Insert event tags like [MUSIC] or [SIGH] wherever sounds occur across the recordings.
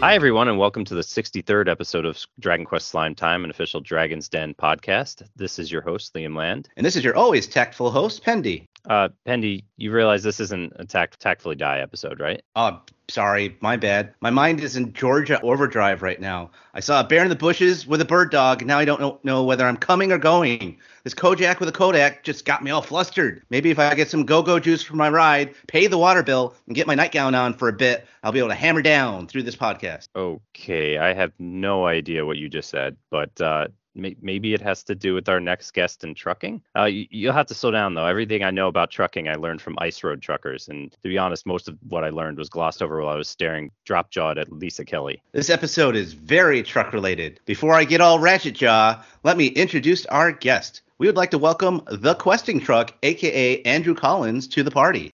Hi, everyone, and welcome to the 63rd episode of Dragon Quest Slime Time, an official Dragon's Den podcast. This is your host, Liam Land. And this is your always tactful host, Pendy. Uh, Pendy, you realize this isn't a tact- Tactfully Die episode, right? Oh, sorry, my bad. My mind is in Georgia overdrive right now. I saw a bear in the bushes with a bird dog, and now I don't know, know whether I'm coming or going. This Kojak with a Kodak just got me all flustered. Maybe if I get some go-go juice for my ride, pay the water bill, and get my nightgown on for a bit, I'll be able to hammer down through this podcast. Okay, I have no idea what you just said, but uh, maybe it has to do with our next guest in trucking. Uh, you, you'll have to slow down, though. Everything I know about trucking, I learned from ice road truckers, and to be honest, most of what I learned was glossed over while I was staring drop jawed at Lisa Kelly. This episode is very truck related. Before I get all ratchet jaw, let me introduce our guest. We would like to welcome the Questing Truck, aka Andrew Collins, to the party.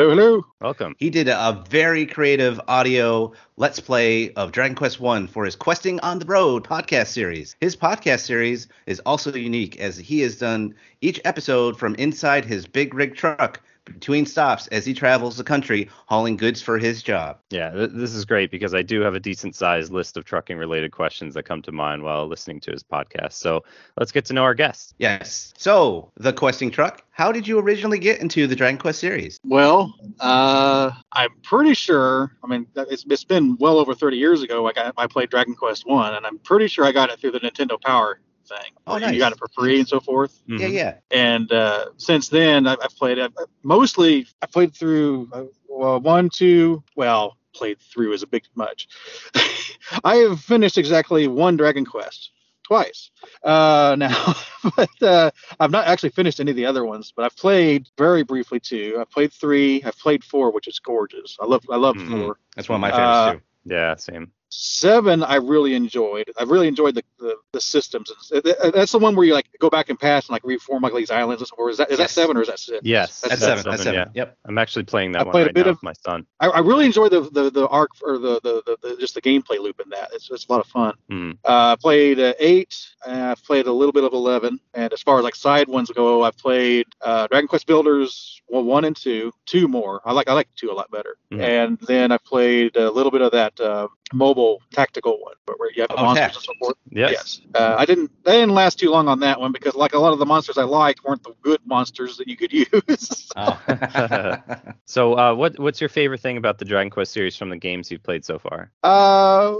Hello, hello. Welcome. He did a, a very creative audio let's play of Dragon Quest One for his Questing on the Road podcast series. His podcast series is also unique as he has done each episode from inside his big rig truck between stops as he travels the country hauling goods for his job. Yeah, th- this is great because I do have a decent sized list of trucking related questions that come to mind while listening to his podcast. So let's get to know our guest. Yes. So, the Questing Truck, how did you originally get into the Dragon Quest series? Well, uh, I'm pretty sure. I mean, it's, it's been well over 30 years ago. I got I played Dragon Quest One, and I'm pretty sure I got it through the Nintendo Power thing. Oh, where nice. You got it for free and so forth. Yeah, Mhm. yeah. And uh, since then, I've, I've played it. Mostly, I played through uh, well, one, two. Well, played through is a bit much. [LAUGHS] I have finished exactly one Dragon Quest twice uh, now, [LAUGHS] but uh, I've not actually finished any of the other ones. But I've played very briefly two. I've played three. I've played four, which is gorgeous. I love I love Mhm. four. That's one of my favorites Uh, too. Yeah, same. Seven, I really enjoyed. I really enjoyed the, the, the systems. And That's the one where you like go back and past and like reform like these islands. Or is that is that seven or is that six? Yes, That's that's seven. That's seven. Yeah. Yep. I'm actually playing that I one played a right bit now of- with my son. I, I really enjoy the, the the arc or the the, the, the just the gameplay loop in that. It's it's a lot of fun. Mhm. Uh, I played uh, eight. And I've played a little bit of eleven. And as far as like side ones go, I've played uh, Dragon Quest Builders well, one and two. Two more. I like I like two a lot better. Mhm. And then I played a little bit of that uh, mobile tactical one, but where you have the Oh, monsters and so forth. Yes. Yes. Uh, I didn't. I didn't last too long on that one because, like a lot of the monsters I liked, weren't the good monsters that you could [LAUGHS] use. Oh. [LAUGHS] So, uh, what what's your favorite thing about the Dragon Quest series from the games you've played so far? uh,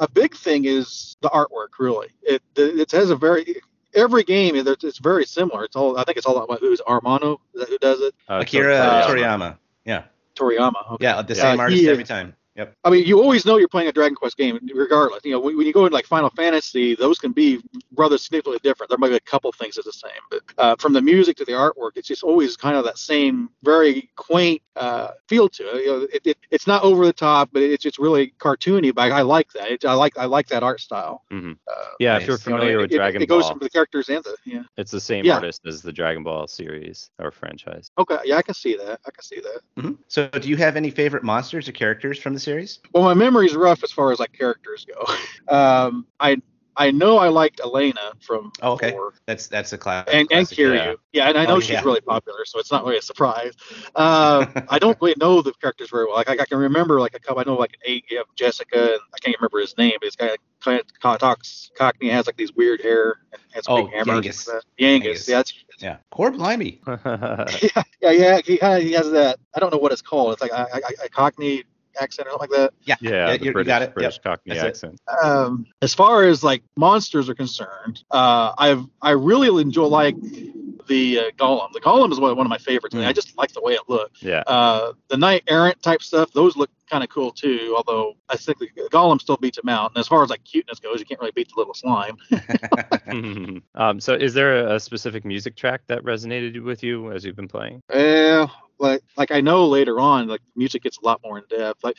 a big thing is the artwork. Really, it it has a very every game. It's it's very similar. It's all. I think it's all about who's Armano who does it. Uh, Akira Uh, Toriyama. Yeah. Toriyama. Okay. Yeah, the same he artist is- every time. Yep. I mean, you always know you're playing a Dragon Quest game, regardless. You know, when, when you go into like Final Fantasy, those can be rather significantly different. There might be a couple things that's the same, but uh, from the music to the artwork, it's just always kind of that same very quaint uh, feel to it. You know, it, it. It's not over the top, but it's it's really cartoony. But I like that. It, I like I like that art style. Mm-hmm. Uh, Yeah, Nice. if you're You know, familiar it, with it- Dragon it goes Ball, from the characters and the yeah. it's the same Yeah. artist as the Dragon Ball series or franchise. Okay, yeah, I can see that. I can see that. hmm So, do you have any favorite monsters or characters from the series? Well, my memory's rough as far as like characters go. [LAUGHS] Um, I I know I liked Alena from Oh, okay. four. That's that's a class. and, and classic. Kiryl. yeah. Yeah. and I know Oh, she's yeah. really popular, so it's not really a surprise. Uh, [LAUGHS] I don't really know the characters very well. Like I, I can remember like a couple. I know like an eight. You have Jessica, and I can't remember his name, but this guy kind of talks Cockney, has like these weird hair, and has Oh, big hammer. Genghis. Yangus. Genghis. Yeah, that's, Yeah. Core Blimey. yeah, [LAUGHS] yeah, yeah. He he has that. I don't know what it's called. It's like a, a, a Cockney accent or something like that. Yeah. yeah, the you, you British, got it. British Yep. Cockney That's it. accent. um, as far as like monsters are concerned, uh, I've I really enjoy like the uh, golem. The golem is one, one of my favorites. I, Mm. I just like the way it looks. Yeah. Uh, the knight errant type stuff, those look kind of cool too. Although I think the golem still beats him out. And as far as like cuteness goes, you can't really beat the little slime. [LAUGHS] [LAUGHS] um, so, is there a specific music track that resonated with you as you've been playing? Yeah, like like I know later on, like music gets a lot more in depth. Like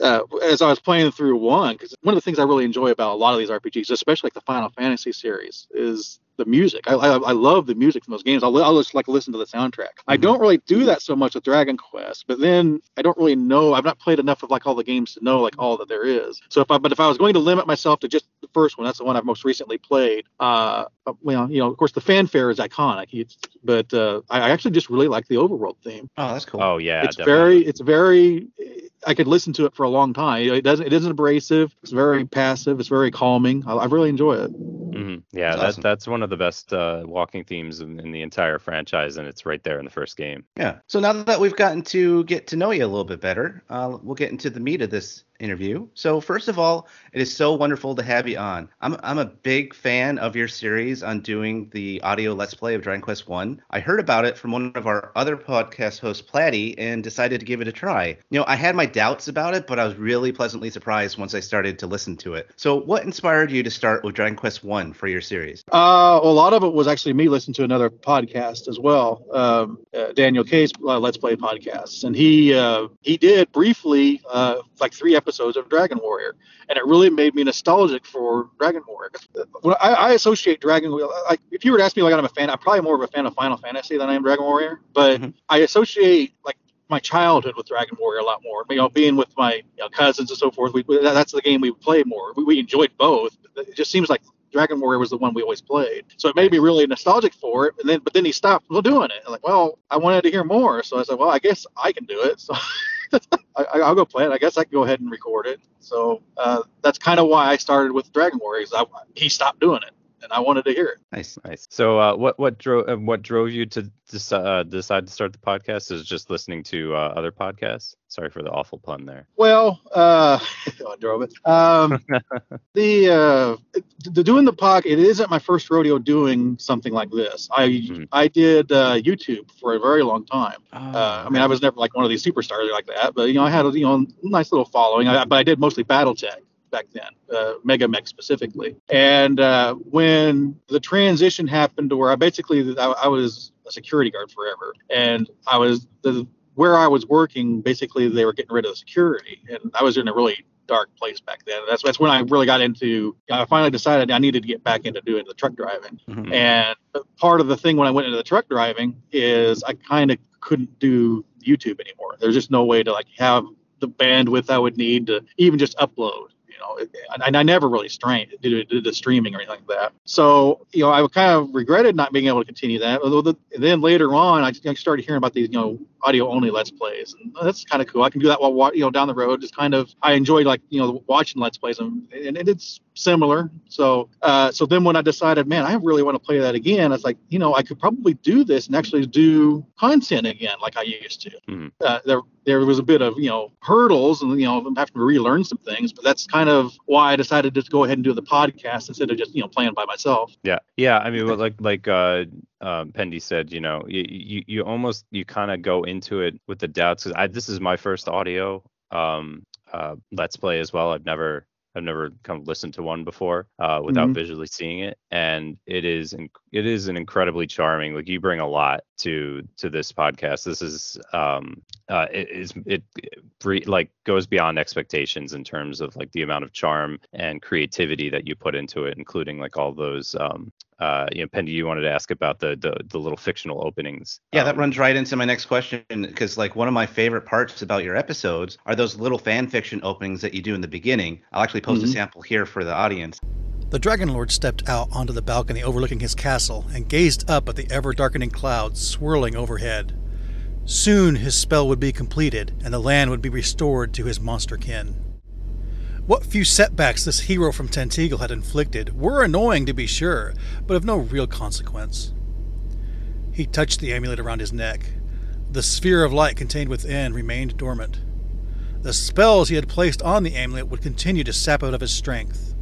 uh, as I was playing through one, because one of the things I really enjoy about a lot of these RPGs, especially like the Final Fantasy series, is the music. I, I, I love the music from those games. I'll, I'll just like listen to the soundtrack. I don't really do that so much with Dragon Quest, but then I don't really know. I've not played enough of like all the games to know like all that there is. So if I, but if I was going to limit myself to just the first one, that's the one I've most recently played. Uh, well, you know, of course the fanfare is iconic, it's, but uh, I actually just really like the overworld theme. Oh, that's cool. Oh yeah, it's definitely. very, it's very. I could listen to it for a long time. It doesn't. It isn't abrasive. It's very passive. It's very calming. I, I really enjoy it. hmm Yeah, That's that, awesome. that's one of the best uh, walking themes in, in the entire franchise, and it's right there in the first game. Yeah. So now that we've gotten to get to know you a little bit better, uh, we'll get into the meat of this interview. So first of all, it is so wonderful to have you on. I'm I'm a big fan of your series on doing the audio let's play of Dragon Quest One. I heard about it from one of our other podcast hosts, Platty, and decided to give it a try. You know, I had my doubts about it, but I was really pleasantly surprised once I started to listen to it. So what inspired you to start with Dragon Quest One for your series? Uh, a lot of it was actually me listening to another podcast as well, um, uh, Daniel K's uh, Let's Play podcast, and he uh, he did briefly uh, like three episodes of Dragon Warrior, and it really made me nostalgic for Dragon Warrior. I, I associate Dragon, like if you were to ask me like I'm a fan, I'm probably more of a fan of Final Fantasy than I am Dragon Warrior, but Mhm. I associate like my childhood with Dragon Warrior a lot more. You know, being with my you know, cousins and so forth, we, that's the game we played more. We, we enjoyed both. It just seems like Dragon Warrior was the one we always played. So it made me really nostalgic for it. And then, but then he stopped doing it. I'm like, well, I wanted to hear more. So I said, well, I guess I can do it. So [LAUGHS] I, I- I'll go play it. I guess I can go ahead and record it. So uh, that's kind of why I started with Dragon Warrior. is I, he stopped doing it, and I wanted to hear it. Nice. Nice. So, uh, what what drove uh, what drove you to dec- uh, decide to start the podcast? Is just listening to uh, other podcasts? Sorry for the awful pun there. Well, uh, [LAUGHS] I drove it. Um, [LAUGHS] the uh, the doing the pod, it isn't my first rodeo doing something like this. I Mhm. I did uh, YouTube for a very long time. Oh, Uh, I mean, I was never like one of these superstars like that, but you know, I had a you know nice little following. I, but I did mostly battle BattleTech back then, uh, MegaMek specifically. And uh, when the transition happened to where I basically I, I was a security guard forever, and I was the where I was working. Basically, they were getting rid of the security, and I was in a really dark place back then. That's that's when I really got into. I finally decided I needed to get back into doing the truck driving. Mhm. And part of the thing when I went into the truck driving is I kind of couldn't do YouTube anymore. There's just no way to like have the bandwidth I would need to even just upload. Know, and I never really strained did, did the streaming or anything like that. So you know, I kind of regretted not being able to continue that. Although the, then later on, I, I started hearing about these you know audio only let's plays, and that's kind of cool. I can do that while you know down the road. Just kind of I enjoy like you know watching let's plays, and, and it's similar. So uh, so then when I decided, man, I really want to play that again, I was like, you know, I could probably do this and actually do content again like I used to. Mhm. Uh, there there was a bit of you know hurdles and you know having to relearn some things, but that's kind of why I decided to go ahead and do the podcast instead of just you know playing by myself. Yeah, yeah. I mean, like like uh, um, Pendy said, you know, you you, you almost you kind of go into it with the doubts because I this is my first audio um uh let's play as well. I've never I've never kind of listened to one before uh, without Mhm. visually seeing it, and it is inc- it is an incredibly charming. Like you bring a lot to to this podcast. This is um uh it is it, bre- like goes beyond expectations in terms of like the amount of charm and creativity that you put into it, including like all those um uh you know Pendy you wanted to ask about the the, the little fictional openings. Yeah, that Um, runs right into my next question because like one of my favorite parts about your episodes are those little fan fiction openings that you do in the beginning. I'll actually post a Mhm. sample here for the audience. The Dragon Lord stepped out onto the balcony overlooking his castle and gazed up at the ever darkening clouds swirling overhead. Soon his spell would be completed, and the land would be restored to his monster kin. What few setbacks this hero from Tantegel had inflicted were annoying to be sure, but of no real consequence. He touched the amulet around his neck. The sphere of light contained within remained dormant. The spells he had placed on the amulet would continue to sap out of his strength.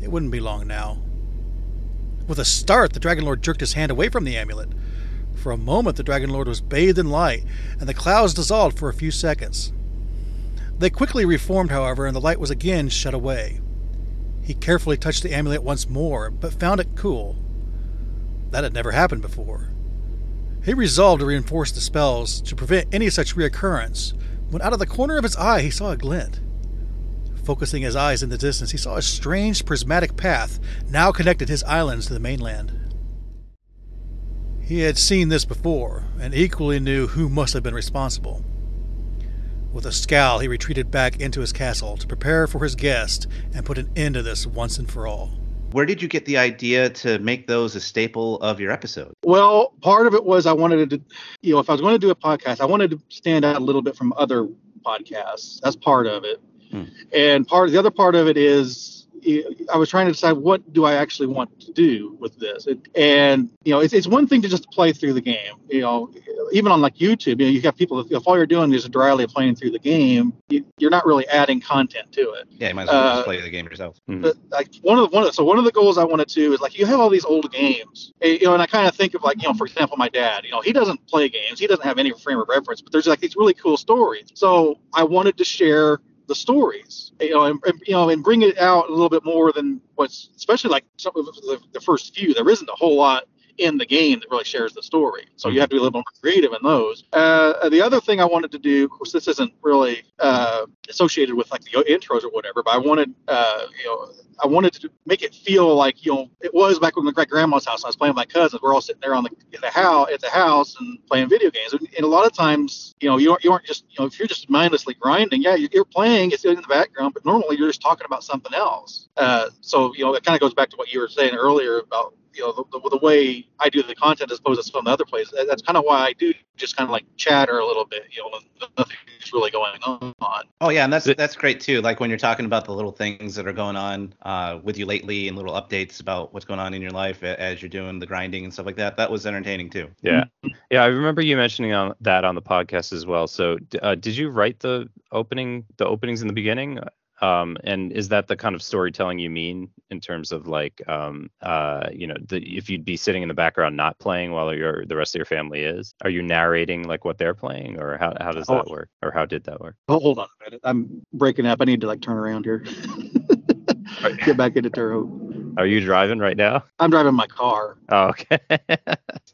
It wouldn't be long now. With a start, the Dragon Lord jerked his hand away from the amulet. For a moment, the Dragon Lord was bathed in light, and the clouds dissolved for a few seconds. They quickly reformed, however, and the light was again shut away. He carefully touched the amulet once more, but found it cool. That had never happened before. He resolved to reinforce the spells to prevent any such reoccurrence, when out of the corner of his eye he saw a glint. Focusing his eyes in the distance, he saw a strange prismatic path now connected his islands to the mainland. He had seen this before, and equally knew who must have been responsible. With a scowl, he retreated back into his castle to prepare for his guest and put an end to this once and for all. Where did you get the idea to make those a staple of your episode? Well, part of it was I wanted to, you know, if I was going to do a podcast, I wanted to stand out a little bit from other podcasts. That's part of it. Hmm. And part the other part of it is I was trying to decide what do I actually want to do with this. It, and you know, it's, it's one thing to just play through the game. You know, even on like YouTube, you know, you have people that if all you're doing is dryly playing through the game, you, are not really adding content to it. Yeah, you might as well uh, just play the game yourself. Hmm. But like one of the, one of the, so one of the goals I wanted to is like you have all these old games, you know, and I kind of think of like you know, for example, my dad. You know, he doesn't play games, he doesn't have any frame of reference, but there's like these really cool stories. So I wanted to share the stories, you know, and, and, you know, and bring it out a little bit more than what's, especially like some of the, the first few. There isn't a whole lot in the game that really shares the story. So you have to be a little more creative in those. Uh, the other thing I wanted to do, of course, this isn't really uh, associated with like the intros or whatever, but I wanted, uh, you know, I wanted to make it feel like you know it was back when my great grandma's house. I was playing with my cousins. We're all sitting there on the in the house at the house and playing video games. And, and a lot of times, you know, you aren't, you aren't just you know if you're just mindlessly grinding, yeah, you're playing, it's in the background, but normally you're just talking about something else. Uh, so you know, it kind of goes back to what you were saying earlier about you know the, the, the, way I do the content as opposed to some other places. That's kind of why I do just kind of like chatter a little bit. You know, nothing's really going on. Oh yeah, and that's that's great too. Like when you're talking about the little things that are going on uh, with you lately and little updates about what's going on in your life as you're doing the grinding and stuff like that. That was entertaining too. Yeah, yeah. I remember you mentioning on that on the podcast as well. So uh, did you write the opening the openings in the beginning? Um, and is that the kind of storytelling you mean in terms of like, um, uh, you know, the, if you'd be sitting in the background not playing while your the rest of your family is? Are you narrating like what they're playing, or how how does that oh. work, or how did that work? Oh, hold on a minute, I'm breaking up. I need to like turn around here. [LAUGHS] Get back into Terre are you driving right now? I'm driving my car. Oh, okay. [LAUGHS]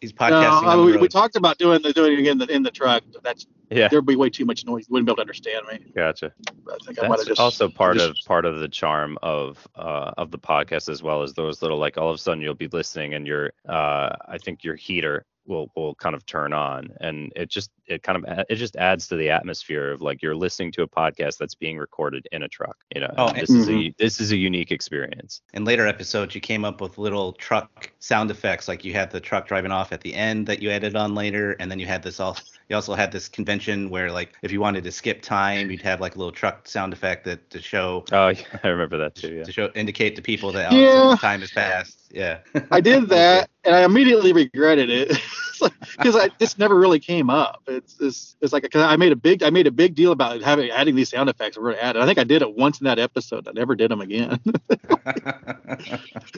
He's podcasting. No, we, we, talked about doing the doing it in the in the truck. That's yeah. There'd be way too much noise. You wouldn't be able to understand me. Gotcha. I think That's I might have just also part just, of part of the charm of uh of the podcast as well as those little like all of a sudden you'll be listening and your uh I think your heater will will kind of turn on and it just it kind of it just adds to the atmosphere of like you're listening to a podcast that's being recorded in a truck you know oh, this mm-hmm. is a mm-hmm. this is a unique experience in later episodes you came up with little truck sound effects like you had the truck driving off at the end that you added on later and then you had this all you also had this convention where like if you wanted to skip time you'd have like a little truck sound effect that to show oh yeah, [LAUGHS] i remember that too yeah to show indicate to people that oh, yeah. time has passed yeah i did [LAUGHS] that and i immediately regretted it [LAUGHS] because I this never really came up. It's it's, it's like cause I made a big I made a big deal about having adding these sound effects. We're gonna add it. I think I did it once in that episode. I never did them again.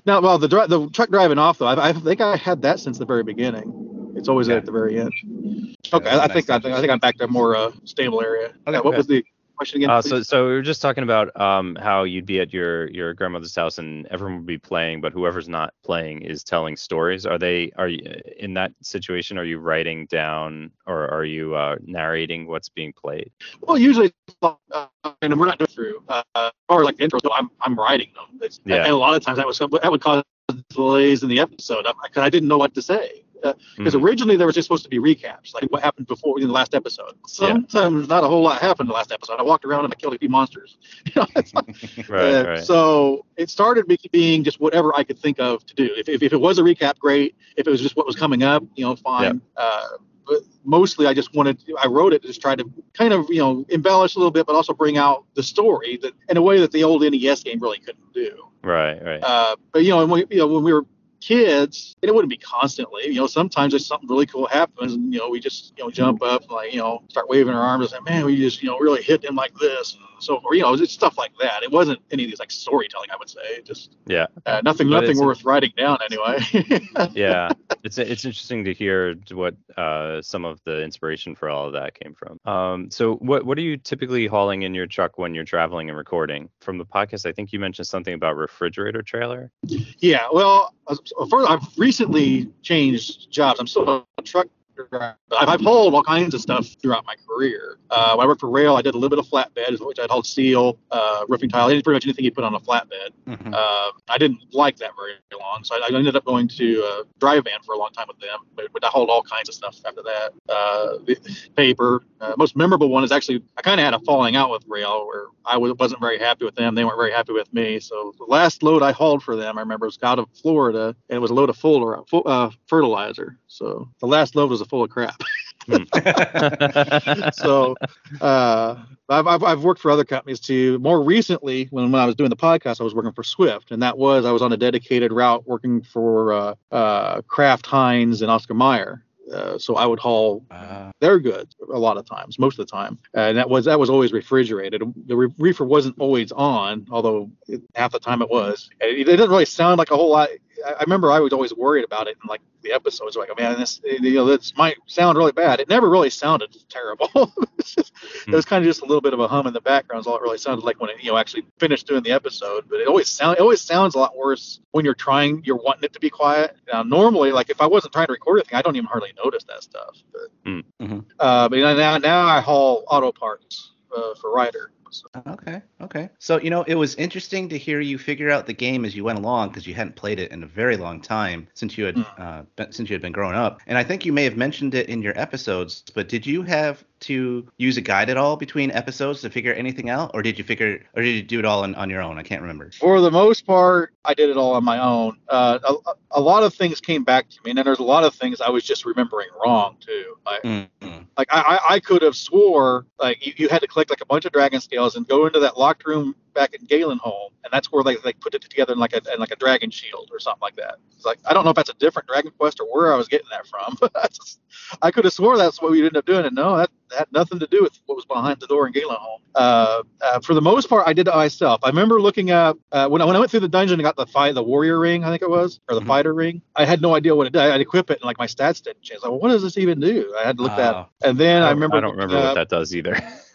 now, well, the the truck driving off though, I, I, think I had that since the very beginning. It's always yeah. at the very end. Okay, I, I, think I think I think I'm back to a more uh, stable area. Okay, what was the question again? Uh, so, so we were just talking about um, how you'd be at your your grandmother's house and everyone would be playing, but whoever's not playing is telling stories. Are they? Are you in that situation? Are you writing down or are you uh, narrating what's being played? Well, usually, uh, and we're not doing through uh, or like intro. So I'm I'm writing them. It's, yeah. And a lot of times that was that would cause delays in the episode because I didn't know what to say because uh, mm-hmm. originally there was just supposed to be recaps, like what happened before in the last episode. Sometimes yeah. not a whole lot happened in the last episode. I walked around and I killed a few monsters. [LAUGHS] [LAUGHS] right, uh, right. So it started being just whatever I could think of to do. If, if, if, it was a recap, great. If it was just what was coming up, you know, fine. Uh, but mostly I just wanted to, I wrote it to just try to kind of you know embellish a little bit, but also bring out the story that in a way that the old NES game really couldn't do. Right, right. Uh, but you know, when we, you know when we were kids, and it wouldn't be constantly. You know, sometimes just something really cool happens, and you know, we just you know jump up like you know start waving our arms and say, man, we just you know really hit him like this, and so you know, it's stuff like that. It wasn't any of these like storytelling, I would say. Just yeah, uh, nothing, but nothing worth writing down anyway. [LAUGHS] yeah, it's it's interesting to hear what uh, some of the inspiration for all of that came from. Um, so what what are you typically hauling in your truck when you're traveling and recording? From the podcast, I think you mentioned something about refrigerator trailer. Yeah, well, first, I've recently changed jobs. I'm still a truck I've, I've hauled all kinds of stuff throughout my career. Uh, when I worked for Roehl, I did a little bit of flatbed, which I'd hauled steel, uh, roofing tile, pretty much anything you put on a flatbed. Mhm. Uh, I didn't like that very long, so I, I ended up going to uh, dry van for a long time with them. But, but I hauled all kinds of stuff after that. Uh, the paper. Uh, most memorable one is actually I kind of had a falling out with Roehl where I was, wasn't very happy with them. They weren't very happy with me. So the last load I hauled for them, I remember, was out of Florida, and it was a load of full, uh, fertilizer. So the last load was a full of crap. [LAUGHS] so uh, I've, I've, I've worked for other companies too. More recently, when, when I was doing the podcast, I was working for Swift, and that was I was on a dedicated route working for uh, uh, Kraft Heinz and Oscar Mayer. Uh, so I would haul Uh, their goods a lot of times, most of the time, and that was that was always refrigerated. The re- reefer wasn't always on, although it, half the time it was. It, it didn't really sound like a whole lot. I, I remember I was always worried about it in like the episodes, like, oh, man, this you know this might sound really bad. It never really sounded [LAUGHS] terrible. It's [LAUGHS] just- It was kind of just a little bit of a hum in the background. Is all it really sounded like when it you know actually finished doing the episode. But it always sound it always sounds a lot worse when you're trying you're wanting it to be quiet. Now normally, like if I wasn't trying to record anything, I don't even hardly notice that stuff. But Mm. Mhm. uh, but now now I haul auto parts uh, for Ryder. So, Okay, okay. So, you know, it was interesting to hear you figure out the game as you went along because you hadn't played it in a very long time since you had Mm. uh, been, since you had been growing up. And I think you may have mentioned it in your episodes, but did you have to use a guide at all between episodes to figure anything out, or did you figure, or did you do it all on, on your own? I can't remember. for the most part, I did it all on my own. Uh, a, a lot of things came back to me, and then there's a lot of things I was just remembering wrong too. Like, Mm-hmm. like I, I- could have swore like you, you had to collect like a bunch of dragon scales and go into that locked room back in Garinham, and that's where they, they put it together in like a in like a dragon shield or something like that. It's like I don't know if that's a different Dragon Quest or where I was getting that from, [LAUGHS] I, just, I could have swore that's what we ended up doing, and no, that, that had nothing to do with what was behind the door in Garinham. Uh, uh, for the most part, I did it myself. I remember looking up uh, when I when I went through the dungeon and got the fight the warrior ring, I think it was, or the Mhm. fighter ring. I had no idea what it did. I'd equip it, and like my stats didn't change. Like, well, what does this even do? I had to look that. Up. And then I, remember I don't remember what that does either. [LAUGHS]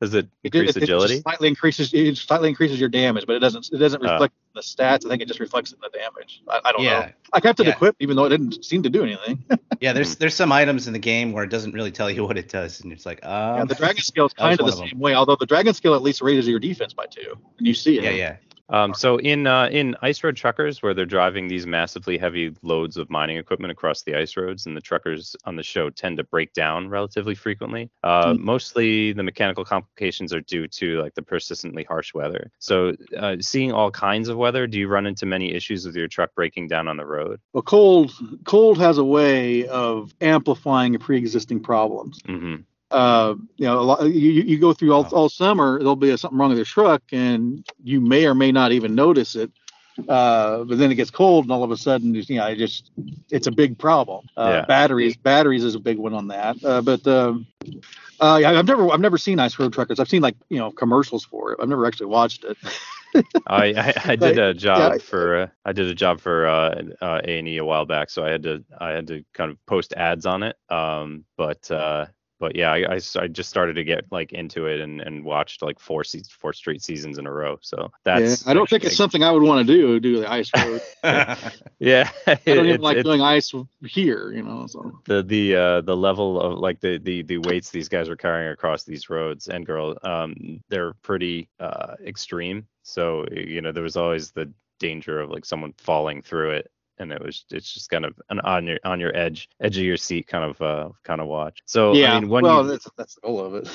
Does it it, increase it- it agility? just slightly increases it slightly increases your damage, but it doesn't it doesn't Oh. reflect the stats. I think it just reflects the damage. I, I don't Yeah. know. I kept it Yeah. equipped even though it didn't seem to do anything. [LAUGHS] Yeah, there's there's some items in the game where it doesn't really tell you [LAUGHS] what it does, and it's like, um, yeah, the dragon [LAUGHS] skill is kind of the of same way, although the dragon scale at least raises your defense by two, and you see it. yeah, yeah. Um, so in uh, in ice road truckers, where they're driving these massively heavy loads of mining equipment across the ice roads, and the truckers on the show tend to break down relatively frequently. Uh, Mhm. Mostly the mechanical complications are due to like the persistently harsh weather. So uh, seeing all kinds of weather, do you run into many issues with your truck breaking down on the road? Well, cold cold has a way of amplifying pre-existing problems. hmm uh, you know, a lot, you, you go through all, all summer, there'll be something wrong with your truck, and you may or may not even notice it. Uh, but then it gets cold, and all of a sudden, you know, it just it's a big problem. Uh, Yeah. Batteries, batteries is a big one on that. Uh, but um, uh, I've never I've never seen ice road truckers. I've seen like you know commercials for it. I've never actually watched it. [LAUGHS] I, I, I did a job I- for uh, I did a job for uh, uh, A&E a while back, so I had to I had to kind of post ads on it. Um, but uh, but yeah, I I just started to get like into it and, and watched like four se- four straight seasons in a row. So that's yeah, I don't think it's something I would want to do. Do the ice [LAUGHS] road. [LAUGHS] yeah. [LAUGHS] I don't even like doing ice here. You know, so the the uh the level of like the the the weights these guys were carrying across these roads and girl um they're pretty uh extreme so you know there was always the danger of like someone falling through it and it was it's just kind of an on your on your edge edge of your seat kind of uh kind of watch so yeah. i mean when well, you that's that's the goal of it.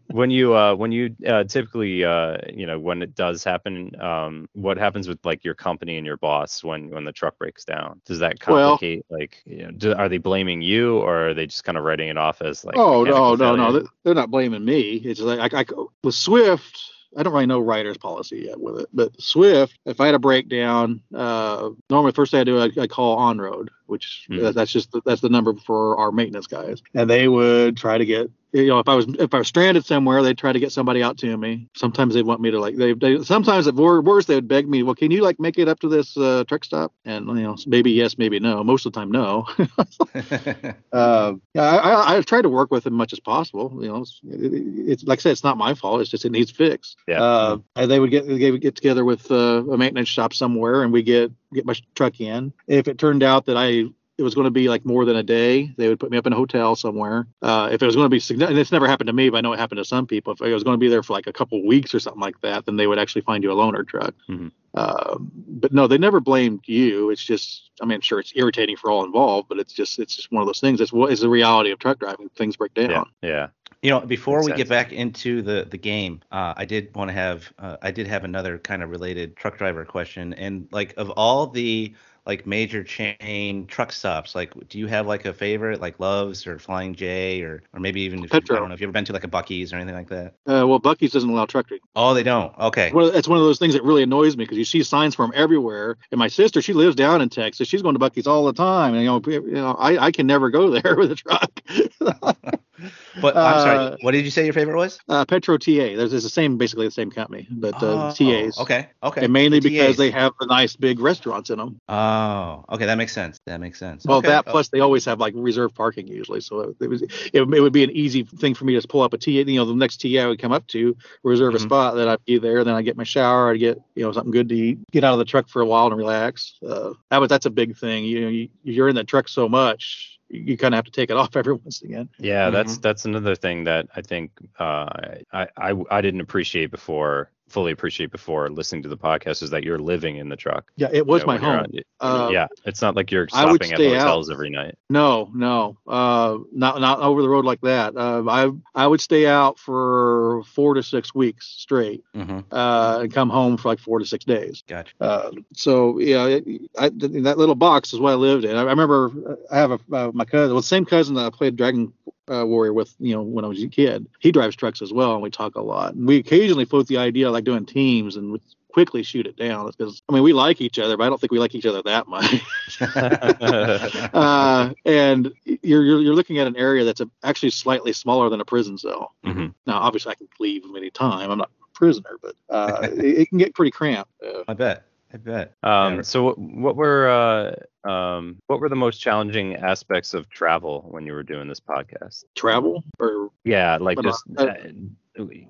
[LAUGHS] when you uh when you uh typically uh you know when it does happen um what happens with like your company and your boss when when the truck breaks down does that Well- complicate like you know do, are they blaming you or are they just kind of writing it off as like oh no, no, no, failure? they- they're not blaming me. It's like I, I with Swift. I don't really know Ryder's policy yet with it, but Swift, if I had a breakdown, uh, normally first thing I do, I, I call on road, which that- that's just the, that's the number for our maintenance guys, and they would try to get. You know, if I was if I was stranded somewhere, they'd try to get somebody out to me. Sometimes they'd want me to like they, they sometimes at wor- worst they would beg me, well, can you like make it up to this uh, truck stop? And you know, maybe yes, maybe no. Most of the time, no. [LAUGHS] uh, yeah, I, I, I try to work with as much as possible. You know, it's, it, it's like I said, it's not my fault. It's just it needs fixed. Yeah. Uh, and they would get they would get together with uh, a maintenance shop somewhere, and we get get my truck in. If it turned out that I it was going to be like more than a day, they would put me up in a hotel somewhere. Uh, if it was going to be significant, and it's never happened to me, but I know it happened to some people. If it was going to be there for like a couple weeks or something like that, then they would actually find you a loaner truck. Mhm. Uh, but no, they never blamed you. It's just, I mean, sure, it's irritating for all involved, but it's just, it's just one of those things. It's what is the reality of truck driving. Things break down. Yeah. Yeah. You know, before Makes we sense. get back into the the game, uh, I did want to have uh, I did have another kind of related truck driver question. And like of all the like major chain truck stops, like do you have like a favorite, like Love's or Flying J or or maybe even if I don't know if you ever been to like a Buc-ee's or anything like that? Uh, well, Buc-ee's doesn't allow truck driving. Oh, they don't. Okay. Well, it's one of those things that really annoys me because you see signs for them everywhere. And my sister, she lives down in Texas. She's going to Buc-ee's all the time. And, you know, you know, I, I can never go [LAUGHS] there with a truck. [LAUGHS] But I'm Uh, sorry. What did you say your favorite was? uh, Petro TA. There's, it's the same, basically the same company, but uh, Oh, TAs. Okay. Okay. And mainly The because they have the nice big restaurants in them. Oh, okay. That makes sense. That makes sense. Well, okay. that Oh, plus they always have like reserved parking usually, so it was it, it would be an easy thing for me to just pull up a TA. You know, the next TA I would come up to, reserve Mhm. a spot, then I'd be there, then I get my shower, I'd get you know something good to eat, get out of the truck for a while and relax. Uh, that was that's a big thing. You know, you, you're in the truck so much, you, you kind of have to take it [LAUGHS] off every once again. Yeah, that's Mhm. that's another thing that I think uh, I, I I didn't appreciate before, fully appreciate before listening to the podcast is that you're living in the truck. Yeah, it was you know, my home. on- Uh, yeah, it's not like you're I would stopping at stay out. hotels every night. No, no, uh, not not over the road like that. Uh, I I would stay out for four to six weeks straight, mhm. uh, and come home for like four to six days. Gotcha. Uh, so yeah, it, I, that little box is what I lived in. I, I remember uh, I have a uh, my cousin, well, the same cousin that I played Dragon uh, Warrior with, you know, when I was a kid. He drives trucks as well, and we talk a lot. And we occasionally float the idea of, like doing teams and would quickly shoot it down because I mean we like each other, but I don't think we like each other that much. [LAUGHS] uh, and you're, you're you're looking at an area that's a, actually slightly smaller than a prison cell. Mhm. Now, obviously, I can leave any time. I'm not a prisoner, but uh, [LAUGHS] it, it can get pretty cramped. Uh, I bet. I bet. Um, Yeah. so what, what were uh, um, what were the most challenging aspects of travel when you were doing this podcast? travel or Yeah, like uh, just uh,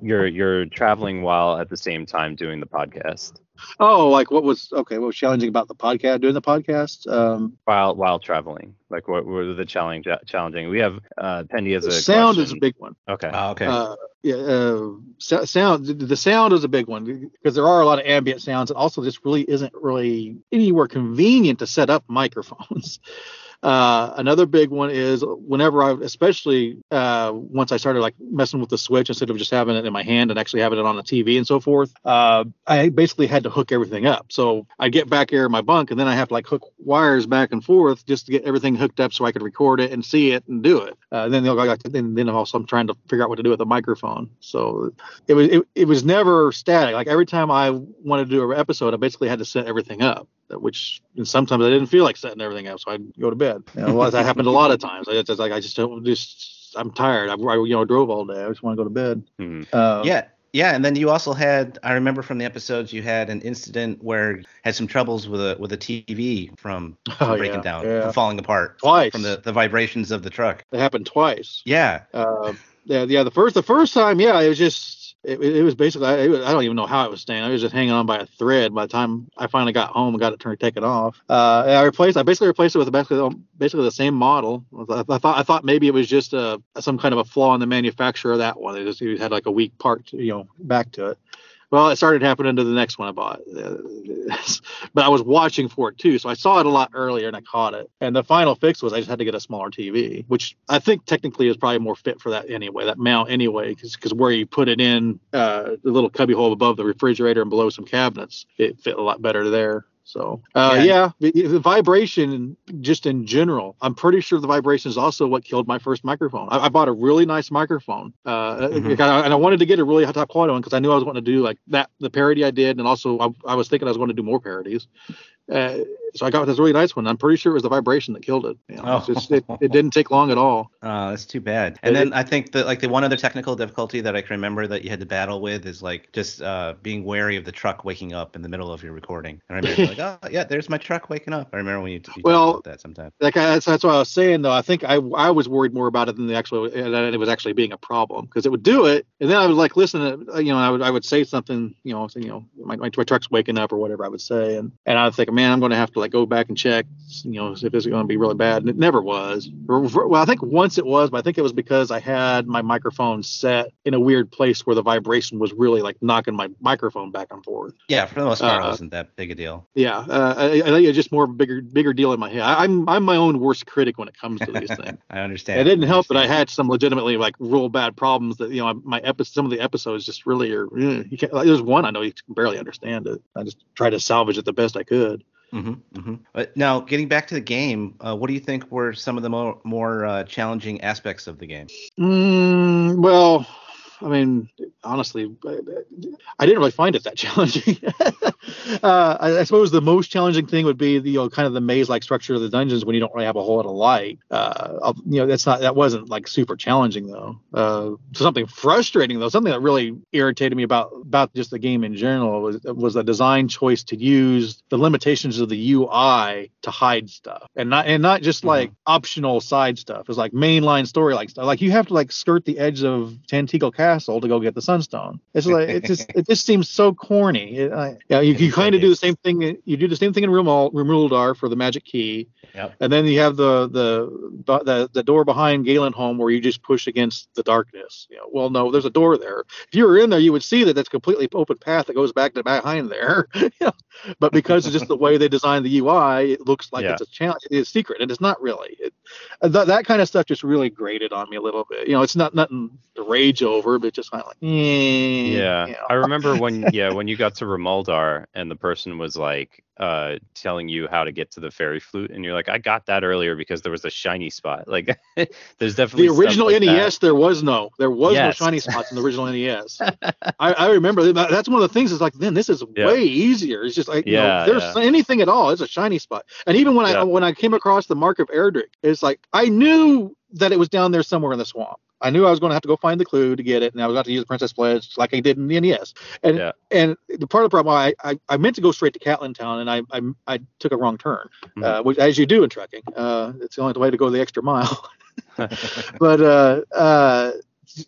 you're you're traveling while at the same time doing the podcast oh like what was okay what was challenging about the podcast doing the podcast um while while traveling. Like what were the challenge challenging? We have uh, Pendy as a sound is a big one Okay. Oh, okay. uh yeah uh so- sound the sound is a big one because there are a lot of ambient sounds and also this really isn't really anywhere convenient to set up microphones [LAUGHS] uh, another big one is whenever I, especially uh, once I started like messing with the switch instead of just having it in my hand and actually having it on the TV and so forth, uh, I basically had to hook everything up. So I get back here in my bunk and then I have to like hook wires back and forth just to get everything hooked up so I could record it and see it and do it. Uh, then they'll then, then also I'm trying to figure out what to do with the microphone. So it was it, it was never static. Like every time I wanted to do an episode, I basically had to set everything up which and sometimes I didn't feel like setting everything up, so I'd go to bed. You know, well, that happened a lot of times. I just like I just don't just I'm tired. I, I you know drove all day. I just want to go to bed. Mhm. Uh, yeah. Yeah, and then you also had I remember from the episodes you had an incident where had some troubles with a with a TV from, [LAUGHS] from Oh, breaking yeah, down, yeah. from falling apart twice. from the, the vibrations of the truck. It happened twice. Yeah. Uh, yeah, yeah. The first the first time, yeah, it was just it, it was basically I, I don't even know how it was staying. I was just hanging on by a thread. By the time I finally got home and got it turned taken off, uh, I replaced. I basically replaced it with basically basically the same model. I, I thought I thought maybe it was just a some kind of a flaw in the manufacturer of that one. It just it had like a weak part, you know, back to it. Well, it started happening to the next one I bought, [LAUGHS] but I was watching for it too, so I saw it a lot earlier and I caught it. And the final fix was I just had to get a smaller TV, which I think technically is probably more fit for that anyway, that mount anyway, because where you put it in uh, the little cubby hole above the refrigerator and below some cabinets, it fit a lot better there. So uh, Yeah. yeah, the, the vibration just in general, I'm pretty sure the vibration is also what killed my first microphone. I, I bought a really nice microphone, uh, Mhm. and I- and I wanted to get a really high top quality one because I knew I was going to do like that the parody I did, and also I, I was thinking I was going to do more parodies. Uh, so I got this really nice one. I'm pretty sure it was the vibration that killed it. You know, it's just- it, it didn't take long at all. Uh, [LAUGHS] that's too bad. And then I think that like the one other technical difficulty that I can remember that you had to battle with is like just uh, being wary of the truck waking up in the middle of your recording. And I remember like, [LAUGHS] oh yeah, there's my truck waking up. I remember when you, you Well, talked about that sometimes. Like that's, that's what I was saying though. I think I I was worried more about it than the actual that it was actually being a problem because it would do it, and then I would like listen to you know I would I would say something you know saying, you know my, my, my truck's waking up or whatever I would say, and and I would think man, I'm going to have to like go back and check, you know, if it's going to be really bad. And it never was. Well, I think once it was, but I think it was because I had my microphone set in a weird place where the vibration was really like knocking my microphone back and forth. Yeah, for the most part, Uh, it wasn't that big a deal. Yeah, uh, I, I think it's just more of a bigger bigger deal in my head. I, I'm I'm my own worst critic when it comes to these things. [LAUGHS] I understand. It didn't help that I had some legitimately like real bad problems that you know my epi- some of the episodes just really are. You can't, like, there's one I know you can barely understand it. I just tried to salvage it the best I could. Hmm hmm But now, getting back to the game, uh, what do you think were some of the more more uh, challenging aspects of the game? Mm, well, I mean, honestly, I, didn't really find it that [LAUGHS] challenging. uh, I, I suppose the most challenging thing would be the you know, kind of the maze-like structure of the dungeons when you don't really have a whole lot of light. Uh, you know, that's not that wasn't like super challenging though. Uh, something frustrating though, something that really irritated me about about just the game in general was was the design choice to use the limitations of the UI to hide stuff, and not and not just Mhm. like optional side stuff. It's like mainline story like stuff. Like you have to like skirt the edge of Tantegel Castle to go get the Sunstone. It's like it just it just seems so corny. It, I, yeah, you, you kind of do the same thing. You do the same thing in Room Rimuldar for the magic key. Yep. And then you have the the the, the door behind Garinham where you just push against the darkness. You know, well, no, there's a door there. If you were in there, you would see that that's completely open path that goes back to behind there. [LAUGHS] you but because of just the way they designed the UI, it looks like Yeah. it's a challenge. It's secret, and it's not really. It, that that kind of stuff just really grated on me a little bit. You know, it's not nothing to rage over, but just kind of like, eh, Yeah, you know. I remember when [LAUGHS] yeah when you got to Rimuldar and the person was like uh telling you how to get to the fairy flute and you're like I got that earlier because there was a shiny spot like [LAUGHS] there's definitely the stuff original like that. NES, there was no, there was Yes. no shiny spots in the original NES. [LAUGHS] I, I remember that's one of the things. Is like, then this is Yeah. way easier. It's just like, you know, there's yeah. anything at all, it's a shiny spot. And even when I when I came across the Mark of Erdrick, it's like I knew that it was down there somewhere in the swamp. I knew I was going to have to go find the clue to get it, and I was going to use the Princess Pledge like I did in the NES. And Yeah. and the part of the problem, I, I I meant to go straight to Cantlin Town, and I I, I took a wrong turn, Mhm. uh, which as you do in trekking, uh, it's the only way to go the extra mile [LAUGHS] [LAUGHS] but uh, uh,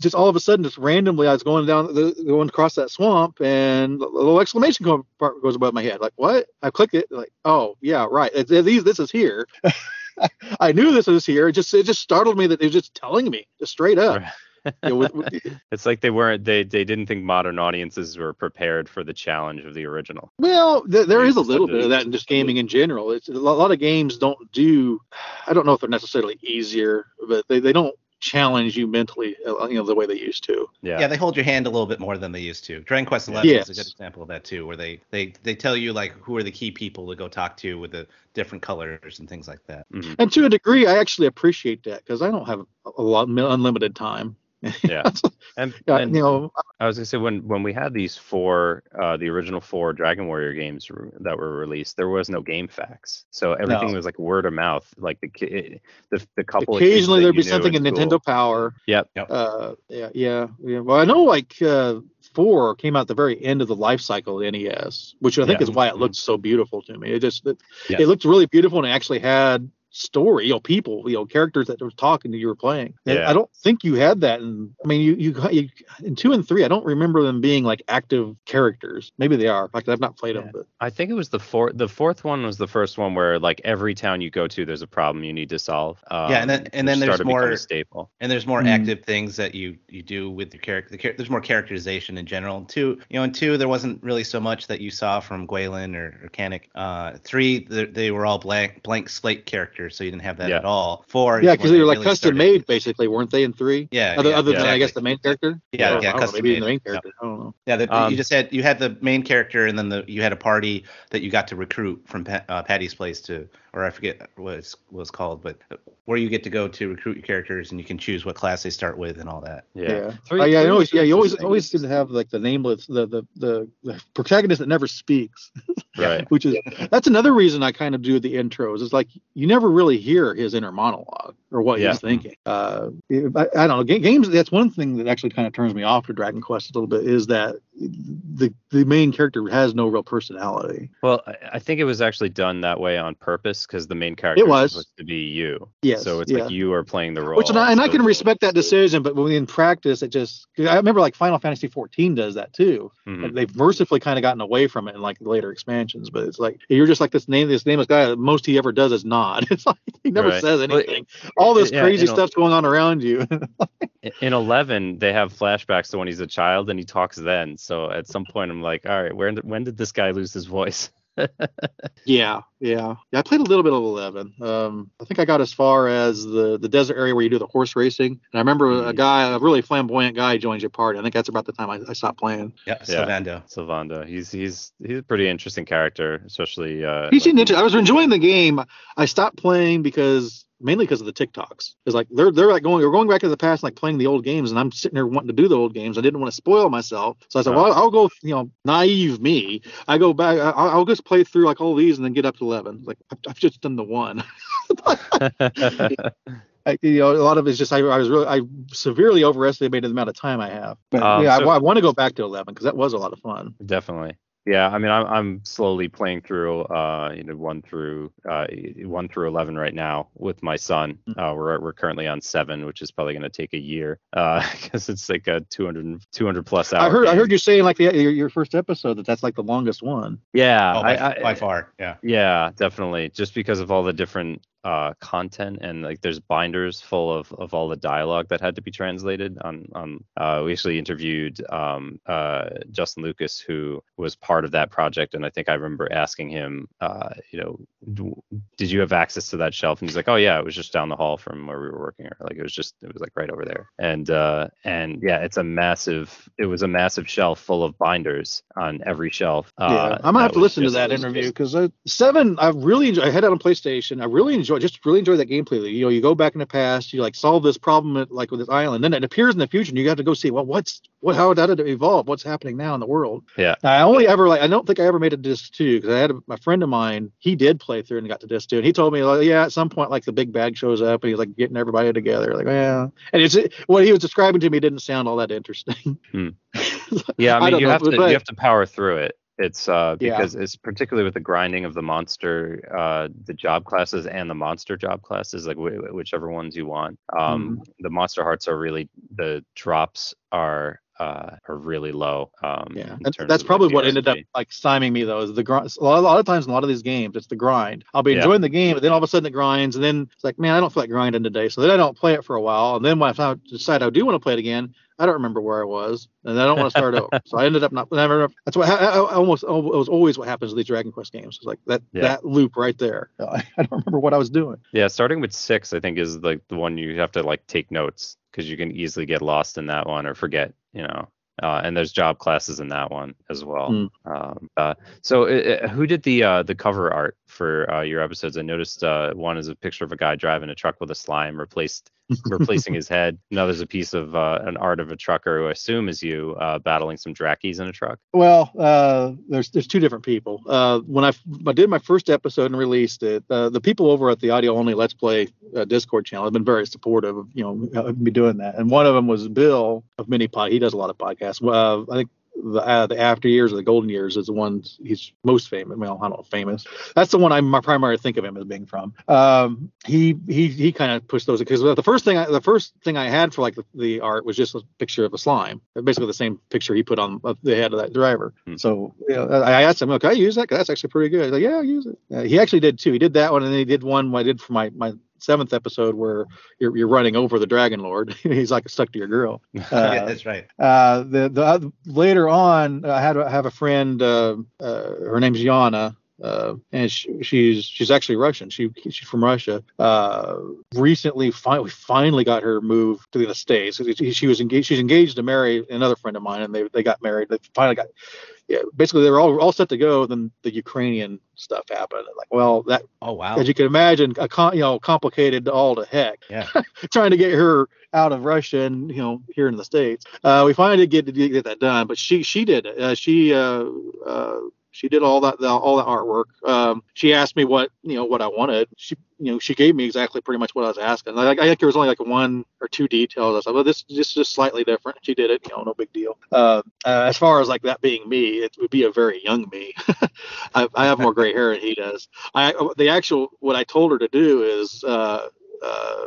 just all of a sudden, just randomly, I was going down, the, going across that swamp, and a little exclamation go- part goes above my head. Like, what? I click it, like, oh yeah, right. It's, these, this is here. [LAUGHS] [LAUGHS] I knew this was here. It just, it just startled me that they were just telling me, just straight up. You know, with- with- [LAUGHS] It's like they weren't they they didn't think modern audiences were prepared for the challenge of the original. Well, th- there is a little bit of that in just gaming in general. It's a lot of games don't do. I don't know if they're necessarily easier, but they, they don't challenge you mentally, uh, you know, the way they used to. Yeah. Yeah, they hold your hand a little bit more than they used to. Dragon Quest Eleven Yes. is a good example of that too, where they they they tell you like who are the key people to go talk to with the different colors and things like that. Mhm. And to a degree, I actually appreciate that because I don't have a lot unlimited time. Yeah. [LAUGHS] And, Yeah, and you know, I was gonna say when when we had these four, uh, the original four Dragon Warrior games re- that were released, there was no game facts, so everything No. was like word of mouth. Like the ki- the the couple. occasionally there'd be something in. Nintendo Power. Yep. Uh, yeah, yeah, yeah. Well, I know like uh, four came out at the very end of the life cycle of the NES, which I think Yeah. is why it looked so beautiful to me. It just it, Yeah. it looked really beautiful and it actually had story, you know, people, you know, characters that were talking to you were playing. And Yeah. I don't think you had that in I mean you, you you in two and three, I don't remember them being like active characters. Maybe they are. Like I've not played them, but I think it was the fourth. The fourth one was the first one where like every town you go to, there's a problem you need to solve. Um, Yeah, and then- and then there's more- staple. And there's more Mm. active things that you you do with the character. The char- there's more characterization in general. Two, you know, in two there wasn't really so much that you saw from Gwalen or, or Cannock. Uh, three, they, they were all blank blank slate characters, so you didn't have that Yeah. at all. Four, yeah, because they were like really custom started- made basically, weren't they in three? Yeah, Other, yeah, other than I guess the main character. Yeah, Or, yeah, know, custom maybe the made. main Yep. character. I don't know. Yeah, the, Um, you just had you had the main character, and then the you had a party that you got to recruit from Pa- uh, Patty's place to, or I forget what it's what it's called, but where you get to go to recruit your characters, and you can choose what class they start with and all that. Yeah. Yeah. Three- Oh, yeah, three always, yeah, you always always seem to have like the nameless, the the the, the protagonist that never speaks, [LAUGHS] Right. [LAUGHS] which is that's another reason I kind of do the intros. Is like you never really hear his inner monologue or what Yeah. he's thinking. Uh, I, I don't know. Games. That's one thing that actually kind of turns me off to Dragon Quest a little bit is that the the main character has no real personality. Well, I, I think it was actually done that way on purpose because the main character It was. supposed to be you. Yes, So it's yeah. like you are playing the role. Which and I, and I can respect that decision, but in practice, it just I remember like Final Fantasy 14 does that too. Mhm. And they've mercifully kind of gotten away from it in like later expansions, but it's like you're just like this name, this nameless guy. Most he ever does is nod. [LAUGHS] It's like he never Right. says Well, anything. All this yeah, crazy stuff's going on around you. [LAUGHS] In 11, they have flashbacks to when he's a child and he talks then. So at some point, I'm like, all right, where when did this guy lose his voice? [LAUGHS] yeah, yeah, yeah. I played a little bit of 11. Um, I think I got as far as the the desert area where you do the horse racing. And I remember a Mhm. guy, a really flamboyant guy, joins your party. I think that's about the time I, I stopped playing. Yeah, Yeah. Sylvando. Sylvando. He's he's he's a pretty interesting character, especially. Uh, He seemed like- interesting. I was enjoying the game. I stopped playing because mainly because of the TikToks. It's like they're they're like going they're going back to the past, like playing the old games, and I'm sitting here wanting to do the old games. I didn't want to spoil myself, so I said, well, I'll go. You know, naive me. I go back. I, I'll just play through like all these and then get up to eleven. Like I've, I've just done the one. [LAUGHS] I, you know, a lot of it's just I, I was really I severely overestimated the amount of time I have. But Um, yeah, so- I, want to go back to eleven because that was a lot of fun. Definitely. Yeah, I mean, I'm I'm slowly playing through, uh, you know, one through uh, one through eleven right now with my son. Mm-hmm. Uh, we're we're currently on seven, which is probably going to take a year, uh, [LAUGHS] because it's like a 200 200 plus hour. I heard I heard you saying like the, your, your first episode that that's like the longest one. Yeah, Oh, by, I, I, by far. Yeah. Yeah, definitely. Just because of all the different uh, content and like there's binders full of, of all the dialogue that had to be translated on on uh, we actually interviewed um, uh, Justin Lucas who was part of that project and I think I remember asking him uh, you know did you have access to that shelf and he's like oh yeah it was just down the hall from where we were working or like it was just it was like right over there and uh, and yeah it's a massive it was a massive shelf full of binders on every shelf Yeah, uh, I'm gonna have to listen to that interview because uh, seven. I really enjoy. I had it on PlayStation. I really enjoy. Just really enjoy that gameplay. You know, you go back in the past. You like solve this problem at, like with this island. Then it appears in the future, and you have to go see well, what's what how did it evolve? What's happening now in the world? Yeah. I only ever like I don't think I ever made it to disc two because I had a, my friend of mine. He did play through and got to disc two, and he told me like yeah, at some point like the big bag shows up and he's like getting everybody together. Like yeah, and it's what he was describing to me didn't sound all that interesting. Hmm. [LAUGHS] Yeah, I mean, don't you know, have to but- you have to power through it. It's uh Yeah. because it's particularly with the grinding of the monster, uh, the job classes and the monster job classes, like wh- whichever ones you want. Um, Mm-hmm. the monster hearts are really the drops are uh are really low. Um, Yeah, that's, terms that's of, like, probably what ended up like stymieing me though. Is the grind? A lot, a lot of times in a lot of these games, it's the grind. I'll be Yeah. enjoying the game, but then all of a sudden it grinds, and then it's like, man, I don't feel like grinding today. So then I don't play it for a while, and then when I decide I do want to play it again, I don't remember where I was, and I don't want to start over. So I ended up not. Never. That's what I, I, I almost. It was always what happens with these Dragon Quest games. It's like that Yeah. that loop right there. I, [LAUGHS] I don't remember what I was doing. Yeah, starting with six, I think is like the one you have to like take notes because you can easily get lost in that one or forget, you know. Uh, and there's job classes in that one as well. Hmm. Um, uh, so, uh, uh, who did the uh, the cover art for uh, your episodes? I noticed uh, one is a picture of a guy driving a truck with a slime replaced replacing his head. [LAUGHS] Now there's a piece of uh, an art of a trucker who I assume is you uh, battling some drackies in a truck. Well, uh, there's there's two different people. Uh, when I, I did my first episode and released it, uh, the people over at the Audio Only Let's Play uh, Discord channel have been very supportive of you know me doing that. And one of them was Bill of Minipod. He does a lot of podcasts. I think the uh, the After Years or the Golden Years is the one he's most famous. Well, I don't know famous. That's the one I'm my primary think of him as being from. Um, he he he kind of pushed those because the first thing I, the first thing I had for like the, the art was just a picture of a slime, basically the same picture he put on uh, the head of that driver. Hmm. So you know, I asked him, "Look, can I use that? 'Cause that's actually pretty good." He's like, "Yeah, I'll use it." Uh, he actually did too. He did that one, and then he did one I did for my my seventh episode where you're, you're running over the dragon lord. [LAUGHS] He's like stuck to your girl. [LAUGHS] yeah, Uh, that's right. uh, the the oth- later on, I had I have a friend. Uh, uh, her name's Yana. Uh, and she, she's she's actually Russian. She she's from Russia. Uh, recently, finally finally got her moved to the states. She, she was engaged. She's engaged to marry another friend of mine, and they they got married. They finally got. Yeah, basically they were all all set to go. Then the Ukrainian stuff happened. Like, well, that Oh wow. as you can imagine, a con, you know, complicated all to heck. Yeah. [LAUGHS] Trying to get her out of Russia and you know here in the states. Uh, we finally did get to get that done, but she she did. Uh, she uh, uh, She did all that all that artwork. Um, she asked me what you know what I wanted. She you know she gave me exactly pretty much what I was asking. Like, I think there was only like one or two details. I said, well, this, this is just slightly different. She did it, you know, no big deal. Uh, uh, as far as like that being me, it would be a very young me. [LAUGHS] I, I, have more gray hair than he does. I the actual what I told her to do is. Uh, uh,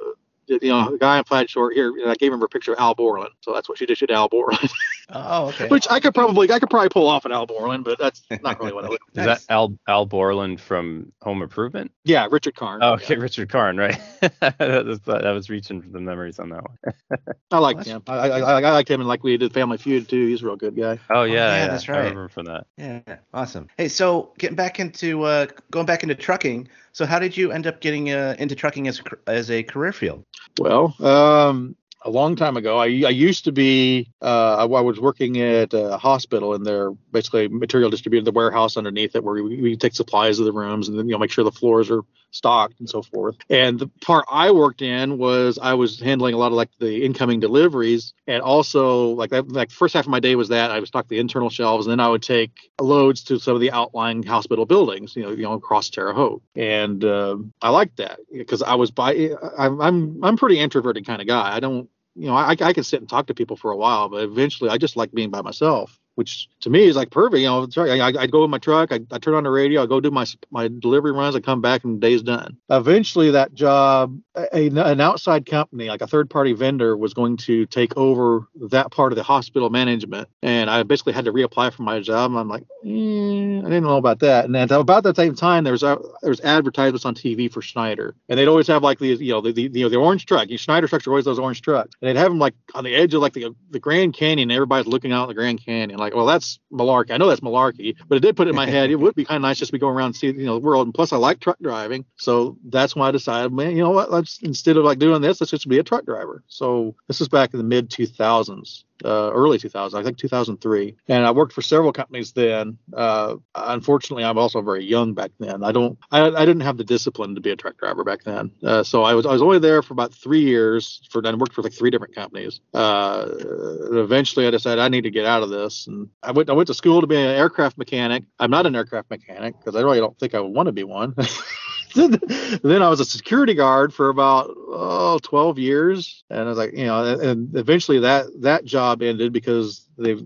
you know, the guy in plaid short here, I gave him a picture of Al Borland, so that's what she did. She did Al Borland. [LAUGHS] oh, okay. Which I could probably, I could probably pull off an Al Borland, but that's [LAUGHS] not really what I. Was. Is nice. that Al Al Borland from Home Improvement? Yeah, Richard Karn. Oh, okay, yeah. Richard Karn, right? [LAUGHS] that, was, that was reaching for the memories on that one. [LAUGHS] I like him. I, I, I, I liked him, and like we did Family Feud too. He's a real good guy. Oh yeah, oh, yeah, yeah, that's right. I remember from that. Yeah, awesome. Hey, so getting back into uh, going back into trucking. So how did you end up getting uh, into trucking as as a career field? Well, um, a long time ago. I, I used to be, uh, I, was working at a hospital and they're basically material distributed, the warehouse underneath it where we, we take supplies of the rooms and then, you know, make sure the floors are stocked and so forth. And the part I worked in was I was handling a lot of like the incoming deliveries and also like that, like first half of my day was that I would stock the internal shelves and then I would take loads to some of the outlying hospital buildings, you know, you know, across Terre Haute. And uh, I liked that because I was by, I'm, I'm, I'm pretty introverted kind of guy. I don't, you know, I, I can sit and talk to people for a while, but eventually I just like being by myself which to me is like perfect. You know, I, I go in my truck, I, I turn on the radio, I go do my my delivery runs, I come back and the day's done. Eventually, that job, a, an outside company, like a third party vendor, was going to take over that part of the hospital management, and I basically had to reapply for my job. And I'm like, eh, I didn't know about that. And then about that same time, there's a, there's advertisements on TV for Schneider, and they'd always have like these, you know, the, the you know the orange truck. You Schneider trucks are always those orange trucks, and they'd have them like on the edge of like the the Grand Canyon. Everybody's looking out the Grand Canyon like, well, that's malarkey. I know that's malarkey, but it did put it in my head. It would be kind of nice just to be going around and see, you know, the world. And plus, I like truck driving, so that's why I decided, man, you know what? Let's instead of like doing this, let's just be a truck driver. So this is back in the mid 2000s uh, early 2000, I think 2003. And I worked for several companies then. Uh, unfortunately, I'm also very young back then. I don't, I, I didn't have the discipline to be a truck driver back then. Uh, so I was, I was only there for about three years. For I worked for like three different companies. Uh, eventually, I decided I need to get out of this, and I went, I went to school to be an aircraft mechanic. I'm not an aircraft mechanic because I really don't think I would want to be one. [LAUGHS] [LAUGHS] then I was a security guard for about oh, 12 years, and I was like, you know, and eventually that that job ended because they've.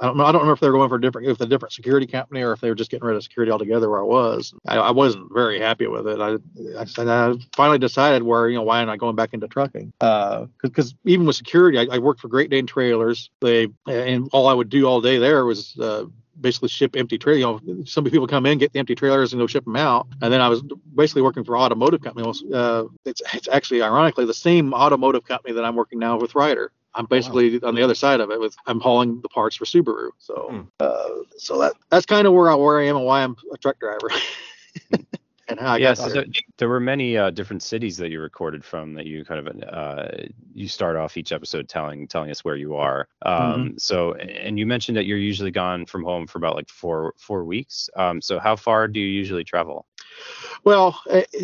I don't know. I don't remember if they were going for a different, if a different security company or if they were just getting rid of security altogether. Where I was, I, I wasn't very happy with it. I, I, I, finally decided where you know why am I going back into trucking? Because uh, even with security, I, I, worked for Great Dane Trailers. They and all I would do all day there was. Uh, basically ship empty trailer. You know, some people come in, get the empty trailers, and go ship them out. And then I was basically working for automotive company. Uh, it's, it's actually ironically the same automotive company that I'm working now with Ryder. I'm basically wow. on the other side of it with I'm hauling the parts for Subaru. So hmm. uh, so that that's kind of where I where I am and why I'm a truck driver. [LAUGHS] and how I yes, got there. there were many uh, different cities that you recorded from that you kind of uh, you start off each episode telling telling us where you are. Um, mm-hmm. So and you mentioned that you're usually gone from home for about like four four weeks. Um, so how far do you usually travel? Well,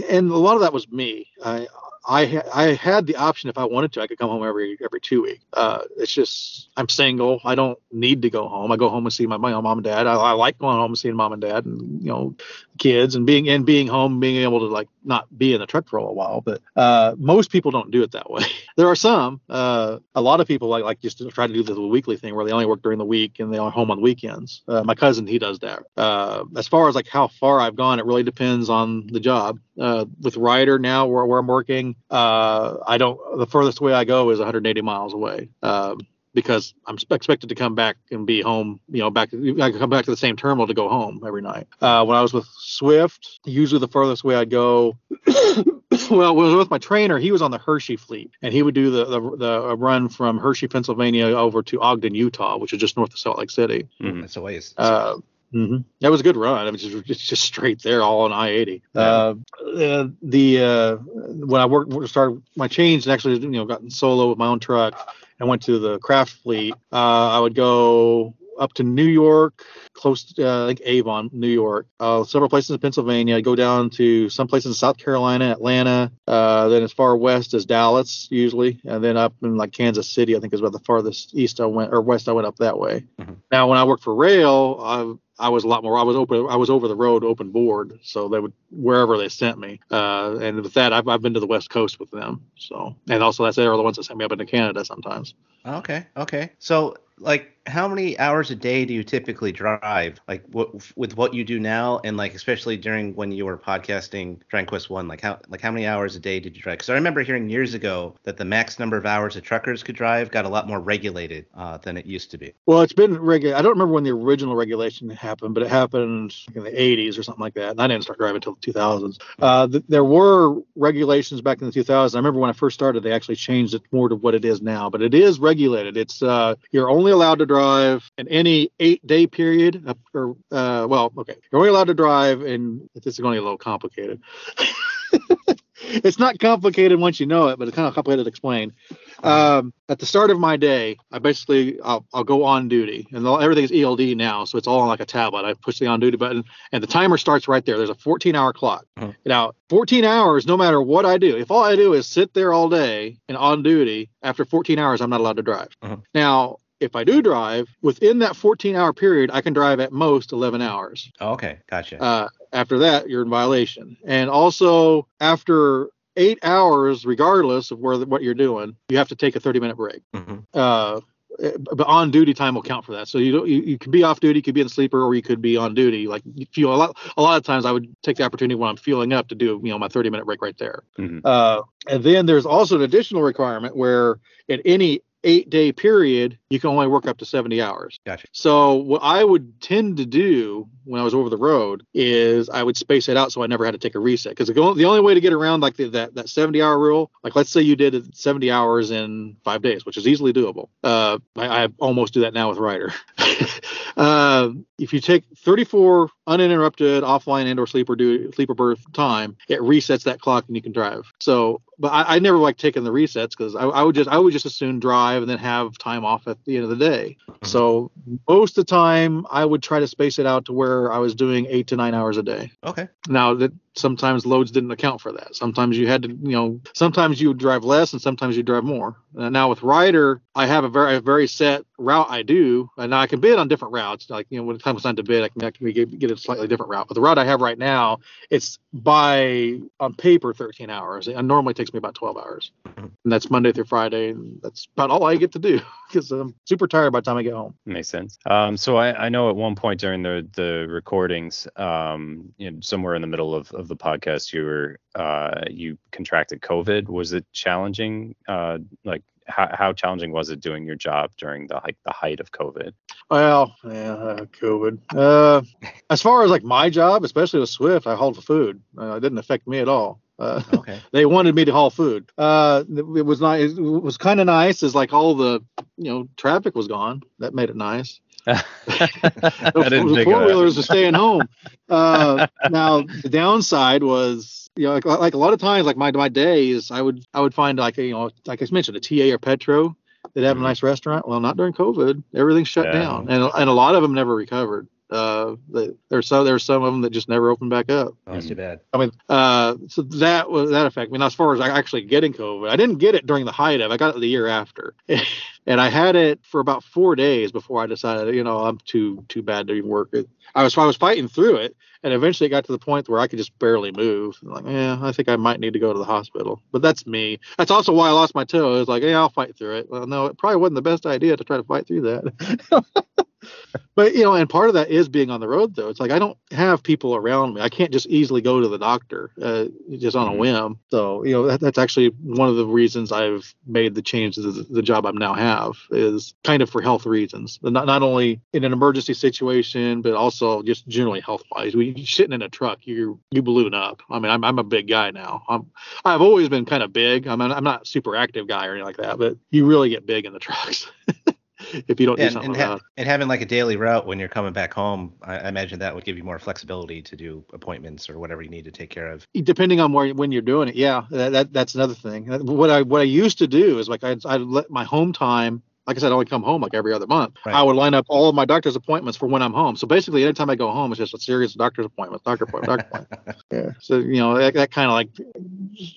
and a lot of that was me. I I ha- I had the option if I wanted to, I could come home every every two weeks. Uh, it's just I'm single. I don't need to go home. I go home and see my, my mom and dad. I, I like going home and seeing mom and dad and you know kids and being and being home, being able to like not be in the truck for a while. But uh, most people don't do it that way. [LAUGHS] there are some. Uh, a lot of people like like just try to do the weekly thing where they only work during the week and they are home on weekends. Uh, my cousin he does that. Uh, as far as like how far I've gone, it really depends on the job. Uh, with Ryder now, where, where I'm working, uh, I don't. The furthest way I go is 180 miles away. Um, because I'm expected to come back and be home, you know, back I come back to the same terminal to go home every night. Uh, when I was with Swift, usually the furthest way I'd go, [COUGHS] well, when I was with my trainer, he was on the Hershey fleet, and he would do the the, the run from Hershey, Pennsylvania, over to Ogden, Utah, which is just north of Salt Lake City. Mm-hmm. That's a ways. Uh, Mm-hmm. That was a good run. I mean, just, it's just straight there, all on I-80. Yeah. Uh, uh, the uh, when I worked, started my change, and actually, you know, got solo with my own truck. I went to the Kraft fleet. Uh, I would go up to New York, close to uh, like Avon, New York, uh, several places in Pennsylvania. I go down to some places in South Carolina, Atlanta, uh, then as far west as Dallas usually, and then up in like Kansas City. I think is about the farthest east I went or west I went up that way. Mm-hmm. Now when I worked for rail, I I was a lot more. I was open. I was over the road, open board, so they would wherever they sent me. Uh, and with that, I've, I've been to the West Coast with them. So, and also that's they're the ones that sent me up into Canada sometimes. Okay. Okay. So like how many hours a day do you typically drive? Like what with what you do now and like especially during when you were podcasting Dragon Quest 1 like how like how many hours a day did you drive? Cuz I remember hearing years ago that the max number of hours a truckers could drive got a lot more regulated uh, than it used to be. Well it's been regulated I don't remember when the original regulation happened but it happened in the 80s or something like that and I didn't start driving until the 2000s uh, th- there were regulations back in the 2000s I remember when I first started they actually changed it more to what it is now but it is regulated. It's uh, you're only allowed to drive in any eight day period, uh, or uh, well, okay, you're only allowed to drive, and this is going to get a little complicated. [LAUGHS] it's not complicated once you know it, but it's kind of complicated to explain. Um, at the start of my day, I basically I'll, I'll go on duty, and everything's ELD now, so it's all on like a tablet. I push the on duty button, and the timer starts right there. There's a 14 hour clock. Uh-huh. Now, 14 hours, no matter what I do, if all I do is sit there all day and on duty, after 14 hours, I'm not allowed to drive. Uh-huh. Now, if I do drive within that 14 hour period, I can drive at most 11 hours. Oh, okay, gotcha. Uh, after that, you're in violation. And also, after eight hours, regardless of where what you're doing, you have to take a 30 minute break. Mm-hmm. Uh, but on duty time will count for that. So you don't you, you could be off duty, you could be in sleeper, or you could be on duty. Like you feel a lot a lot of times I would take the opportunity when I'm fueling up to do you know my 30 minute break right there. Mm-hmm. Uh, and then there's also an additional requirement where at any eight day period, you can only work up to 70 hours. Gotcha. So what I would tend to do when I was over the road is I would space it out so I never had to take a reset. Because the only way to get around like the, that that 70 hour rule, like let's say you did 70 hours in five days, which is easily doable. Uh, I, I almost do that now with Ryder. [LAUGHS] uh, if you take 34 uninterrupted offline and or sleeper do sleeper berth time, it resets that clock and you can drive. So, but I, I never like taking the resets because I, I, would just I would just assume drive and then have time off at the end of the day. Mm-hmm. So most of the time I would try to space it out to where I was doing eight to nine hours a day. Okay. Now that sometimes loads didn't account for that. Sometimes you had to, you know, sometimes you would drive less and sometimes you drive more. Uh, now with Ryder, I have a very a very set route I do, and I can bid on different routes. Like you know, when it comes time to bid, I can, I can get, get a slightly different route. But the route I have right now, it's by on paper 13 hours. It normally takes me about 12 hours, mm-hmm. and that's Monday through Friday, and that's about all I get to do [LAUGHS] because I'm super tired by the time I get home. Makes sense. Um, so I, I know at one point during the the recordings, um, you know, somewhere in the middle of, of the podcast, you were uh, you contracted COVID. Was it challenging? Uh, like how, how challenging was it doing your job during the like the height of COVID? Well, yeah, uh, COVID. Uh, [LAUGHS] as far as like my job, especially with Swift, I hauled food. Uh, it didn't affect me at all. Uh, okay. [LAUGHS] they wanted me to haul food. Uh, it was nice. It was kind of nice. Is like all the you know traffic was gone. That made it nice. The [LAUGHS] four wheelers are staying home. Uh, now the downside was, you know, like, like, a lot of times, like my my days, I would I would find like you know, like I mentioned, a TA or Petro that have a mm-hmm. nice restaurant. Well, not during COVID. Everything's shut yeah. down, and and a lot of them never recovered. Uh, there's some there's some of them that just never opened back up. Oh, that's too bad. I mean, uh, so that was that effect. I mean, as far as actually getting COVID, I didn't get it during the height of. I got it the year after, [LAUGHS] and I had it for about four days before I decided, you know, I'm too too bad to even work. It, I was I was fighting through it, and eventually it got to the point where I could just barely move. I'm like, yeah, I think I might need to go to the hospital. But that's me. That's also why I lost my toe. It was like, yeah, I'll fight through it. Well, no, it probably wasn't the best idea to try to fight through that. [LAUGHS] but you know, and part of that is being on the road though. It's like I don't have people around me. I can't just easily go to the doctor uh, just on a mm-hmm. whim. So you know, that, that's actually one of the reasons I've made the change to the, the, job I now have is kind of for health reasons. Not not only in an emergency situation, but also just generally health wise. When you're sitting in a truck, you you balloon up. I mean, I'm I'm a big guy now. I'm I've always been kind of big. I mean, I'm not super active guy or anything like that, but you really get big in the trucks. [LAUGHS] if you don't yeah, do something and, ha- and, having like a daily route when you're coming back home, I, I, imagine that would give you more flexibility to do appointments or whatever you need to take care of. Depending on where when you're doing it, yeah, that, that that's another thing. Uh, what I what I used to do is like I I let my home time. Like I said, I only come home like every other month. Right. I would line up all of my doctor's appointments for when I'm home. So basically, anytime I go home, it's just a series of doctor's appointments, doctor appointment, doctor appointment. [LAUGHS] Yeah. So you know that, that kind of like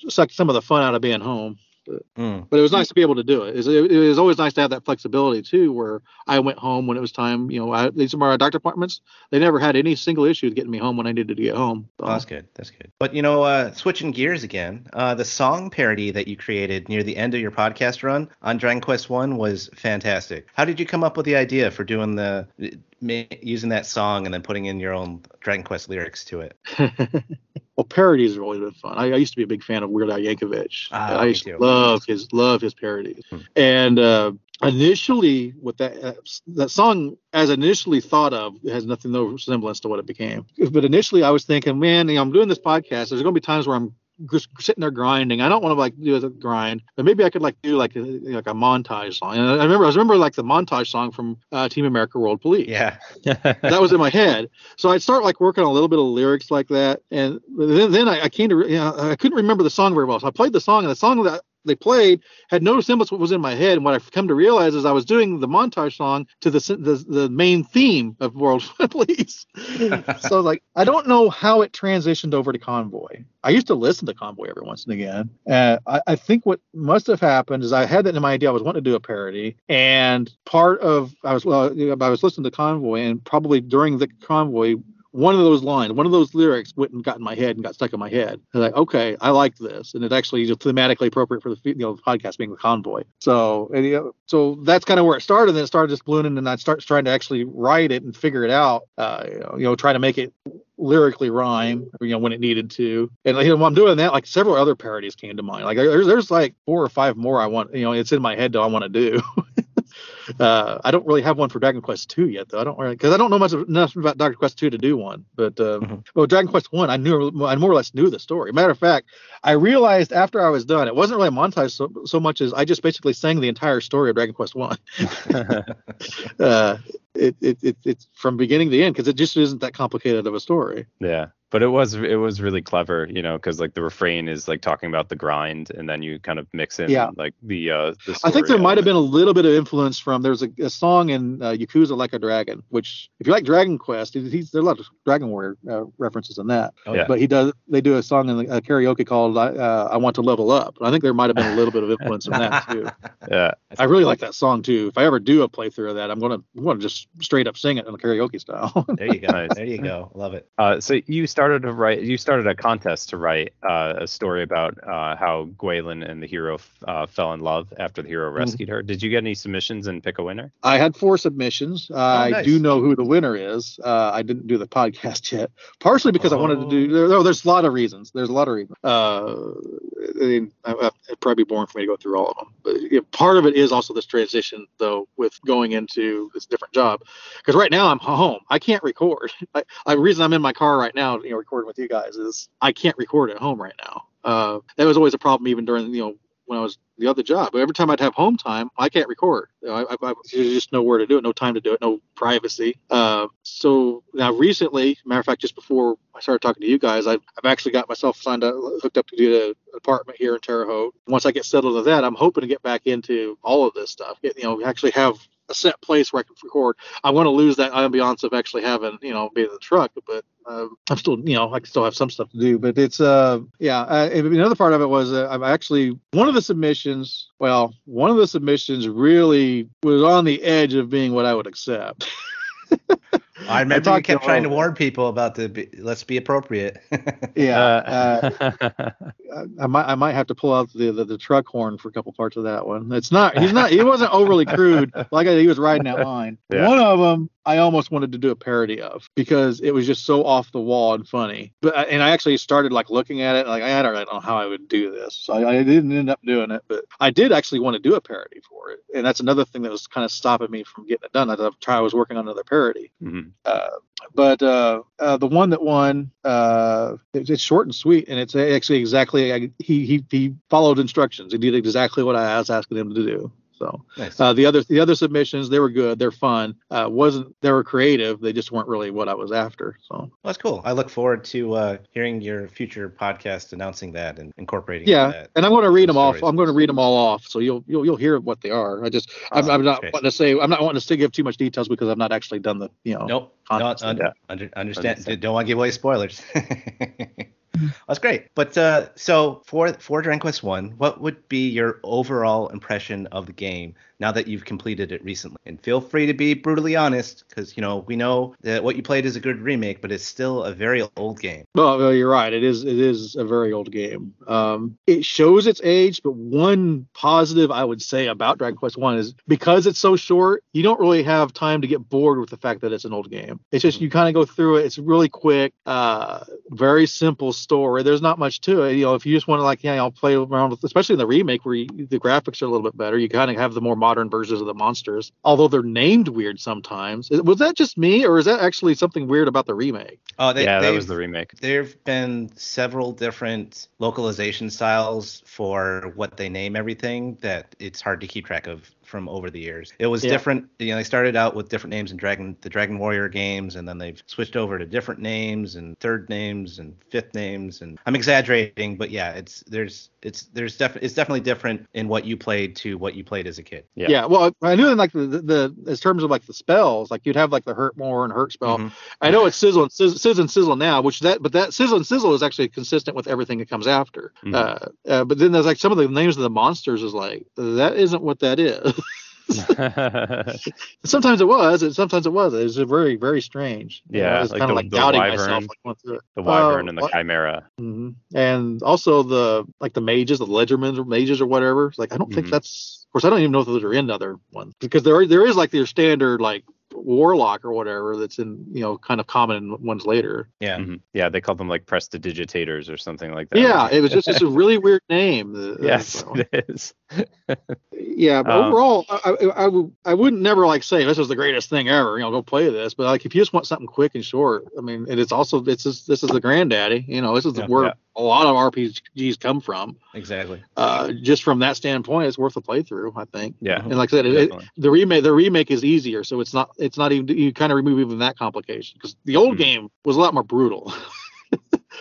sucked some of the fun out of being home. But, Mm. but it was nice to be able to do it. It was, it was always nice to have that flexibility too, where I went home when it was time. You know, I, these are my doctor appointments. They never had any single issue with getting me home when I needed to get home. So, Oh, that's good. That's good. But you know, uh, switching gears again, uh, the song parody that you created near the end of your podcast run on Dragon Quest One was fantastic. How did you come up with the idea for doing the using that song and then putting in your own Dragon Quest lyrics to it? [LAUGHS] well, parodies have always been fun. I, I used to be a big fan of Weird Al Yankovic. Ah, I used to love his love his parodies. Hmm. And uh, initially, with that uh, that song, as initially thought of, has nothing no resemblance to what it became. But initially, I was thinking, man, you know, I'm doing this podcast. There's going to be times where I'm just sitting there grinding. I don't want to like do a grind, but maybe I could like do like a, like a montage song. And I remember I remember like the montage song from uh, Team America World Police Yeah. [LAUGHS] that was in my head. So I'd start like working on a little bit of lyrics like that, and then then I, I came to you know, I couldn't remember the song very well. So I played the song, and the song that they played had no semblance what was in my head. And what I've come to realize is I was doing the montage song to the the, the main theme of World [LAUGHS] Police. so like, I don't know how it transitioned over to Convoy. I used to listen to Convoy every once and again. Uh, I, I think what must have happened is I had that in my idea. I was wanting to do a parody, and part of I was well, I was listening to Convoy, and probably during the Convoy, one of those lines, one of those lyrics went and got in my head and got stuck in my head. I was like, okay, I like this, and it actually thematically appropriate for the you know podcast being the convoy. So and, you know, so that's kind of where it started. And then it started just ballooning, and I start trying to actually write it and figure it out. Uh, you know, you know, try to make it lyrically rhyme, you know, when it needed to. And you know, while I'm doing that, like several other parodies came to mind. Like there's there's like four or five more I want, you know, it's in my head that I want to do. [LAUGHS] Uh, I don't really have one for Dragon Quest two yet, though. I don't really because I don't know much enough about Dragon Quest two to do one. But uh, Mhm. well, Dragon Quest one, I knew I more or less knew the story. Matter of fact, I realized after I was done, it wasn't really a montage so, so much as I just basically sang the entire story of Dragon Quest one. [LAUGHS] [LAUGHS] uh, it, it, it it's from beginning to end because it just isn't that complicated of a story. yeah, but it was it was really clever, you know, because like the refrain is like talking about the grind, and then you kind of mix in Yeah. like the uh the. I think there might have been a little bit of influence from there's a, a song in uh, Yakuza Like a Dragon, which if you like Dragon Quest, he's there are a lot of Dragon Warrior uh, references in that. Oh, Yeah. But he does they do a song in the, uh, karaoke called uh, "I Want to Level Up." I think there might have been a little bit of [LAUGHS] influence from that too. Yeah, I really like that song too. If I ever do a playthrough of that, I'm gonna I'm gonna just straight up sing it in a karaoke style. [LAUGHS] There you go. Nice. There you go. Love it. Uh, so you started to write. You started a contest to write uh, a story about uh, how Gwaelin and the hero f- uh, fell in love after the hero rescued her. Did you get any submissions and pick a winner? I had four submissions. I nice. do know who the winner is. Uh, I didn't do the podcast [LAUGHS] yet, partially because I wanted to do. Oh. There, oh, there's a lot of reasons. There's a lot of reasons. Uh, I mean, I, I, it'd probably be boring for me to go through all of them. But yeah, part of it is also this transition, though, with going into this different job. Because right now I'm home. I can't record. [LAUGHS] I, the reason I'm in my car right now, you know, recording with you guys is I can't record at home right now. Uh, that was always a problem, even during you know when I was the other job. Every time I'd have home time, I can't record. You know, I, I, I there's just nowhere to do it, no time to do it, no privacy. Uh, so now recently, matter of fact, just before I started talking to you guys, I've, I've actually got myself signed up, hooked up to do an apartment here in Terre Haute. Once I get settled into that, I'm hoping to get back into all of this stuff. Get, you know, actually have a set place where I can record. I want to lose that ambiance of actually having, you know, being in the truck, but um, I'm still, you know, I still have some stuff to do. But it's, uh, yeah. Uh, another part of it was uh, I've actually one of the submissions. Well, one of the submissions really was on the edge of being what I would accept. [LAUGHS] I remember you kept to trying to warn people about the be, let's be appropriate. [LAUGHS] yeah. Uh, Uh, [LAUGHS] I might I might have to pull out the, the the truck horn for a couple parts of that one. It's not he's not he wasn't overly [LAUGHS] crude like I, he was riding that line. Yeah. One of them I almost wanted to do a parody of because it was just so off the wall and funny. But and I actually started like looking at it like I don't know how I would do this. So I, I didn't end up doing it, but I did actually want to do a parody for it. And that's another thing that was kind of stopping me from getting it done. I, I was working on another parody mhm. but uh, uh, the one that won, uh, it's, it's short and sweet, and it's actually exactly he he he followed instructions. He did exactly what I was asking him to do. So nice. uh, the other the other submissions they were good, they're fun. Uh, wasn't they were creative? They just weren't really what I was after. So Well, that's cool. I look forward to uh, hearing your future podcast announcing that and incorporating yeah, that. and I'm going to read them off. I'm going to read them all off, so you'll you'll you'll hear what they are. I just I'm, Oh, I'm not okay. wanting to say I'm not wanting to give too much details because I've not actually done the you know. Nope. Context No, under, under, understand. Understand. Don't want to give away spoilers. [LAUGHS] That's great. But uh, so for for Dragon Quest One, what would be your overall impression of the game now that you've completed it recently? And feel free to be brutally honest, because you know we know that what you played is a good remake, but it's still a very old game. Well, you're right. It is it is a very old game. Um, it shows its age, but one positive I would say about Dragon Quest One is because it's so short, you don't really have time to get bored with the fact that it's an old game. It's just you kind of go through it. It's really quick, uh, very simple story. There's not much to it. You know, if you just want to like, yeah, I'll play around with, especially in the remake where you, the graphics are a little bit better. You kind of have the more modern versions of the monsters, although they're named weird sometimes. Was that just me, or is that actually something weird about the remake? Oh, they, yeah, that was the remake. There've been several different localization styles for what they name everything that it's hard to keep track of from over the years. It was Yeah. different, you know, they started out with different names in Dragon the Dragon Warrior games and then they've switched over to different names and third names and fifth names and I'm exaggerating, but yeah, it's there's it's there's definitely it's definitely different in what you played to what you played as a kid. Yeah. Yeah. well, I knew in like the, the, the as terms of like the spells, like you'd have like the hurt more and hurt spell. Mhm. I know it's sizzle and sizzle, sizzle and sizzle now, which that but that sizzle and sizzle is actually consistent with everything that comes after. Mhm. Uh, uh, but then there's like some of the names of the monsters is like that isn't what that is. [LAUGHS] [LAUGHS] sometimes it was, and sometimes it wasn't. It was very very strange. You know, Yeah, I was like kind the- of like the doubting wyvern- myself. Like, the wyvern Uh, and the chimera. hmm And also the like the mages, the ledgermen or mages or whatever. It's like I don't think Mhm. that's. Of course, I don't even know if those are in other ones because there there is like your standard like warlock or whatever that's in you know kind of common in ones later. Yeah. Mhm. Yeah, they called them like prestidigitators or something like that. Yeah, it was just just a really weird name. the- yes, uh, [LAUGHS] it is. Yeah, but Um, overall, I, I, I, would- I wouldn't never like say this is the greatest thing ever. You know, go play this. But like, if you just want something quick and short, I mean, and it's also it's just, this is the granddaddy. You know, this is Yeah, where yeah. A lot of RPGs come from. Exactly. Uh, just from that standpoint, it's worth a playthrough. I think. Yeah. And like I said, it, it, the remake the remake is easier, so it's not it's not even you kind of remove even that complication because the old Mhm. game was a lot more brutal. [LAUGHS]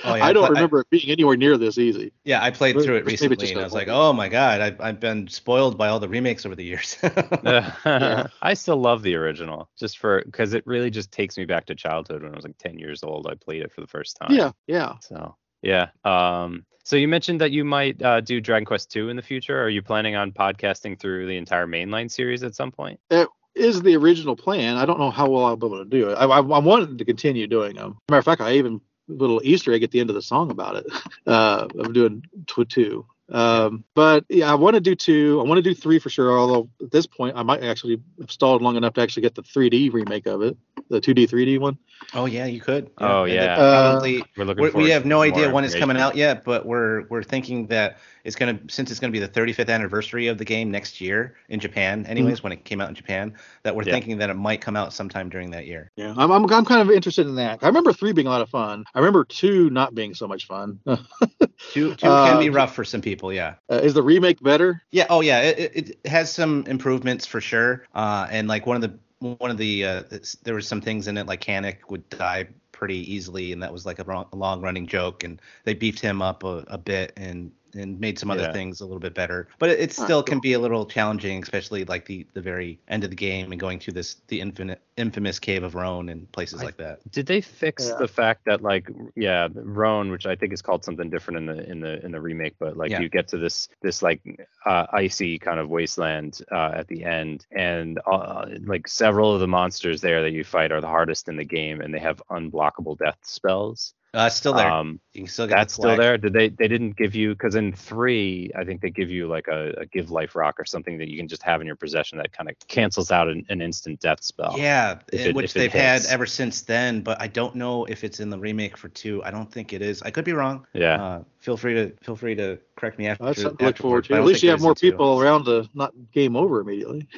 Oh, yeah, I don't pla- remember it being anywhere near this easy. Yeah, I played through it recently and I was like, oh my god, I've, I've been spoiled by all the remakes over the years. [LAUGHS] [LAUGHS] I still love the original, just for because it really just takes me back to childhood when I was like 10 years old. I played it for the first time. Yeah, yeah. So yeah. Um. So you mentioned that you might uh, do Dragon Quest 2 in the future. Are you planning on podcasting through the entire mainline series at some point? It is the original plan. I don't know how well I'll be able to do it. I, I, I wanted to continue doing them. Matter of fact, I even little Easter egg at the end of the song about it. [LAUGHS] Uh, of doing tw- two. Um, but yeah, I want to do two. I want to do three for sure. Although at this point, I might actually have stalled long enough to actually get the 3D remake of it, the 2D 3D one. oh yeah, you could. Oh, yeah. Probably We're looking. We're, we have no idea when it's coming out yet, but we're we're thinking that it's gonna since it's gonna be the 35th anniversary of the game next year in Japan, anyways, when it came out in Japan, that we're Yeah. thinking that it might come out sometime during that year. Yeah, I'm, I'm I'm kind of interested in that. I remember three being a lot of fun. I remember two not being so much fun. uh, [LAUGHS] Two two can be Uh, rough for some people, yeah. is the remake better? Yeah. Oh, yeah. It, it, it has some improvements for sure. Uh, and like one of the one of the uh, there was some things in it like Cannock would die pretty easily, and that was like a, long running joke. And they beefed him up a, a bit and and made some other Yeah. things a little bit better. But it, it still cool. can be a little challenging, especially like the the very end of the game and going to this the infinite infamous cave of Rhone and places I- like that. Did they fix Yeah. the fact that like yeah, Rhone, which I think is called something different in the in the in the remake, but like Yeah. you get to this this like uh, icy kind of wasteland uh, at the end, and uh, like several of the monsters there that you fight are the hardest in the game, and they have unblockable death spells. Uh, still there. Um, you can still get that's the still there. Did they? They didn't give you because in three, I think they give you like a, a give life rock or something that you can just have in your possession that kind of cancels out an, an instant death spell. Yeah, it- which they've had ever since then, but I don't know if it's in the remake for two. I don't think it is. I could be wrong. Yeah. Uh, feel free to feel free to correct me after. That's something to look forward to. At least you have more in two. people around to not game over immediately.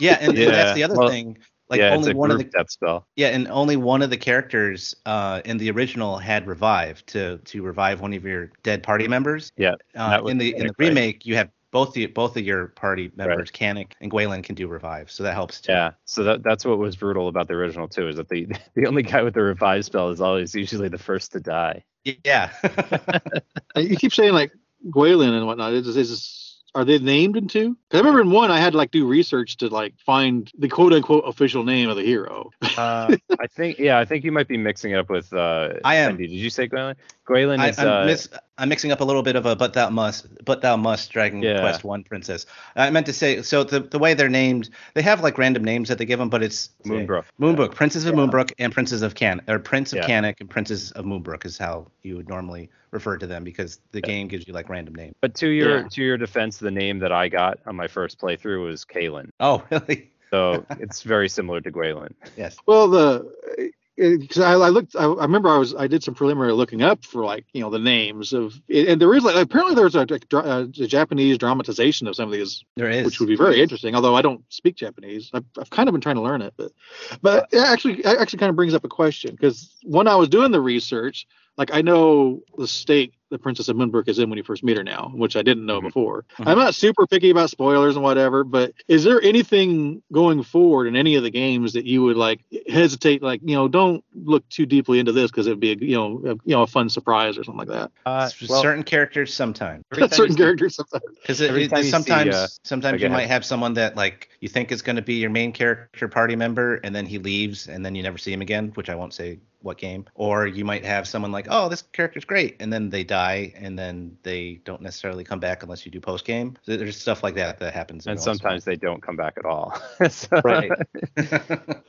Yeah, and, [LAUGHS] and Yeah, that's the other well, thing. Like yeah, only it's a one of group the death spell. yeah, and only one of the characters uh, in the original had revive to to revive one of your dead party members. Yeah, Uh, in the in the Cannock, right? remake, you have both the both of your party members, Cannock and Gwaelin, can do revive, so that helps too. Yeah, so that that's what was brutal about the original too, is that the [LAUGHS] the only guy with the revive spell is always usually the first to die. Yeah. [LAUGHS] You keep saying like Gwaelin and whatnot. Is, is are they named in two? Because I remember in one I had to like do research to like find the quote unquote official name of the hero. [LAUGHS] Uh, I think yeah, I think you might be mixing it up with. Uh, I am. Bendy. Did you say Gwaelin? Gwaelin I, is. I'm, uh, mis- I'm mixing up a little bit of a but thou must but thou must Dragon Yeah. Quest One princess. I meant to say so the the way they're named, they have like random names that they give them, but it's Moonbrook. Moonbrook, Princess of Moonbrook, and Princess of Can or Prince of Yeah. Cannock and Princess of Moonbrook is how you would normally refer to them because the game gives you like random names. But to your Yeah. to your defense, the name that I got on my first playthrough was Kaylin. Oh, [LAUGHS] really? So it's very similar to Gwaelin. Yes. Well, the because I, I looked, I, I remember I was I did some preliminary looking up for like you know the names of and there is like apparently there's a, like, dra- uh, a Japanese dramatization of some of these There is. which would be very interesting. Although I don't speak Japanese, I've, I've kind of been trying to learn it. But but it actually it actually kind of brings up a question because when I was doing the research, like I know the state the Princess of Moonbrook is in when you first meet her now, which I didn't know Mhm. before. Mhm. I'm not super picky about spoilers and whatever, but is there anything going forward in any of the games that you would like hesitate, like you know, don't look too deeply into this because it'd be a you know a, you know a fun surprise or something like that. Uh, well, certain characters sometimes [LAUGHS] Certain characters sometimes. because Every time you see, sometimes uh, sometimes go you might have someone that like you think is going to be your main character party member and then he leaves and then you never see him again which i won't say what game or you might have someone like oh this character's great and then they die and then they don't necessarily come back unless you do post game so there's stuff like that that happens and every once in a sometimes they don't come back at all. [LAUGHS] So, Right. [LAUGHS]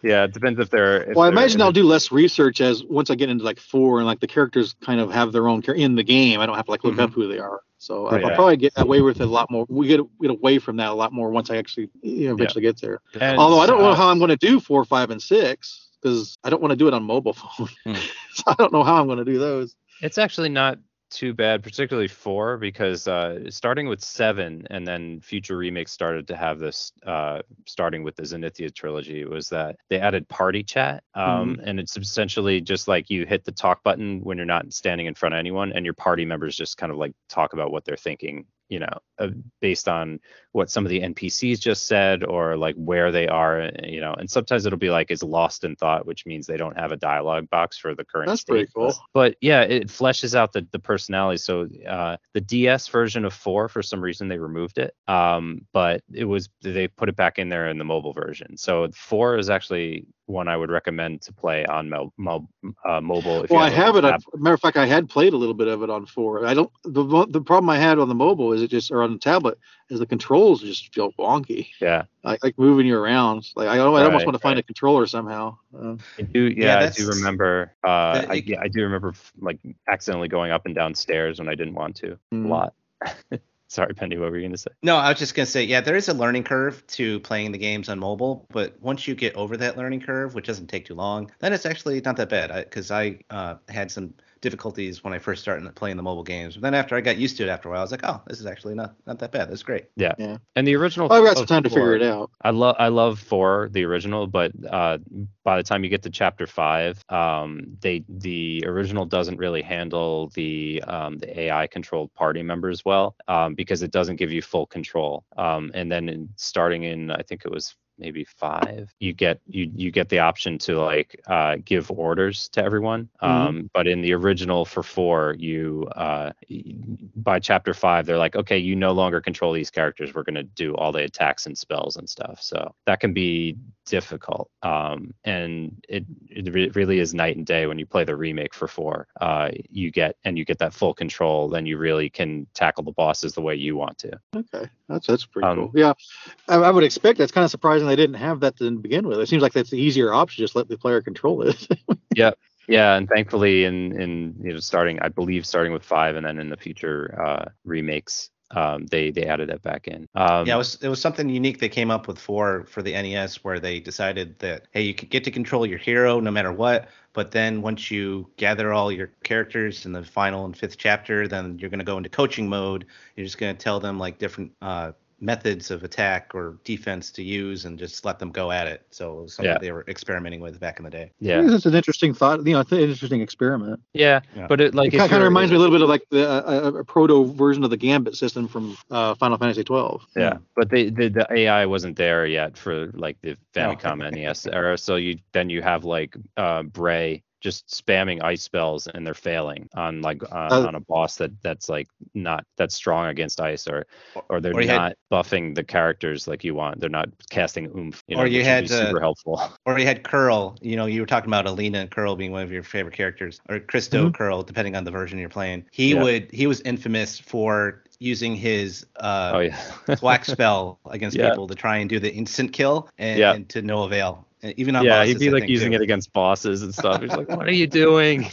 yeah, it depends if they're. If Well, I they're imagine I'll the- do less research as once I get into like four and like the characters kind of have their own char- in the game. I don't have to like look Mhm. up who they are. So Right. I'll Yeah. probably get away with it a lot more. We get get away from that a lot more once I actually you know, eventually get there. and, Although I don't know uh, how I'm going to do four, five, and six because I don't want to do it on mobile [LAUGHS] phone. Hmm. [LAUGHS] so I don't know how I'm going to do those. It's actually not too bad, particularly four, because uh, starting with seven and then future remakes started to have this, uh, starting with the Zenithia trilogy, was that they added party chat. Um, And it's essentially just like you hit the talk button when you're not standing in front of anyone, and your party members just kind of like talk about what they're thinking, you know, uh, based on what some of the NPCs just said or like where they are, you know. And sometimes it'll be like is lost in thought, which means they don't have a dialogue box for the current That's state. pretty cool. But yeah, it fleshes out the, the personality. So uh, the DS version of four, for some reason, they removed it. Um, but it was they put it back in there in the mobile version. So four is actually one I would recommend to play on mo- mo- uh, mobile. If you Well, I have it. I, matter of fact, I had played a little bit of it on four. I don't. The the problem I had on the mobile is it just or on the tablet is the controls just feel wonky. yeah, Like, like moving you around. Like I, I almost Right, want to find right. a controller somehow. Uh, I do. Yeah, Yeah, I do remember. Uh, the- I, yeah, I do remember like accidentally going up and down stairs when I didn't want to Mm. a lot. [LAUGHS] Sorry, Penny. What were you gonna say? no i was just going to say yeah there is a learning curve to playing the games on mobile but once you get over that learning curve which doesn't take too long then it's actually not that bad because I, uh, had some difficulties when I first started playing the mobile games. But then after I got used to it after a while, I was like, oh, this is actually not not that bad. That's great. Yeah. Yeah. And the original. I've got some of time to figure it out. I love I love four the original, but uh, by the time you get to chapter five, um, they the original doesn't really handle the um, the AI controlled party members well um, because it doesn't give you full control. Um, and then in, starting in I think it was maybe five you get you you get the option to like uh, give orders to everyone. Um, but in the original for four you uh, by chapter five they're like okay you no longer control these characters. We're going to do all the attacks and spells and stuff. So that can be difficult um, and it it re- really is night and day when you play the remake for four uh, you get and you get that full control then you really can tackle the bosses the way you want to Okay, that's that's pretty Um, cool. Yeah, I, I would expect that's kind of surprising they didn't have that to begin with. It seems like that's the easier option, just let the player control it. [LAUGHS] Yep. Yeah, and thankfully, in in you know starting, I believe starting with five, and then in the future uh, remakes, um, they they added that back in. Um, yeah, it was it was something unique they came up with for for the NES where they decided that hey, you could get to control your hero no matter what, but then once you gather all your characters in the final and fifth chapter, then you're going to go into coaching mode. You're just going to tell them like different uh, methods of attack or defense to use and just let them go at it. So something Yeah. they were experimenting with back in the day. yeah, that's an interesting thought. You know, it's an interesting experiment. yeah, Yeah. but it like it kind of reminds me a little bit of like the uh, a proto version of the Gambit system from uh, Final Fantasy twelve. Yeah, but the, the the AI wasn't there yet for like the Famicom NES era. So you then you have like uh, Brey just spamming ice spells and they're failing on like uh, Uh, on a boss that that's like not that strong against ice or or they're Or you had- not buffing the characters like you want. They're not casting oomph. You know, Or you had, uh, super helpful. [LAUGHS] Or you had Kiryl. You know, you were talking about Alena and Kiryl being one of your favorite characters, or Cristo Mhm. Kiryl, depending on the version you're playing. He Yeah. would he was infamous for using his uh, oh yeah. [LAUGHS] thwack spell against Yeah. people to try and do the instant kill and, Yeah. and to no avail. And Even on yeah, bosses, he'd be I like using too. it against bosses and stuff. He's like, "What are you doing?"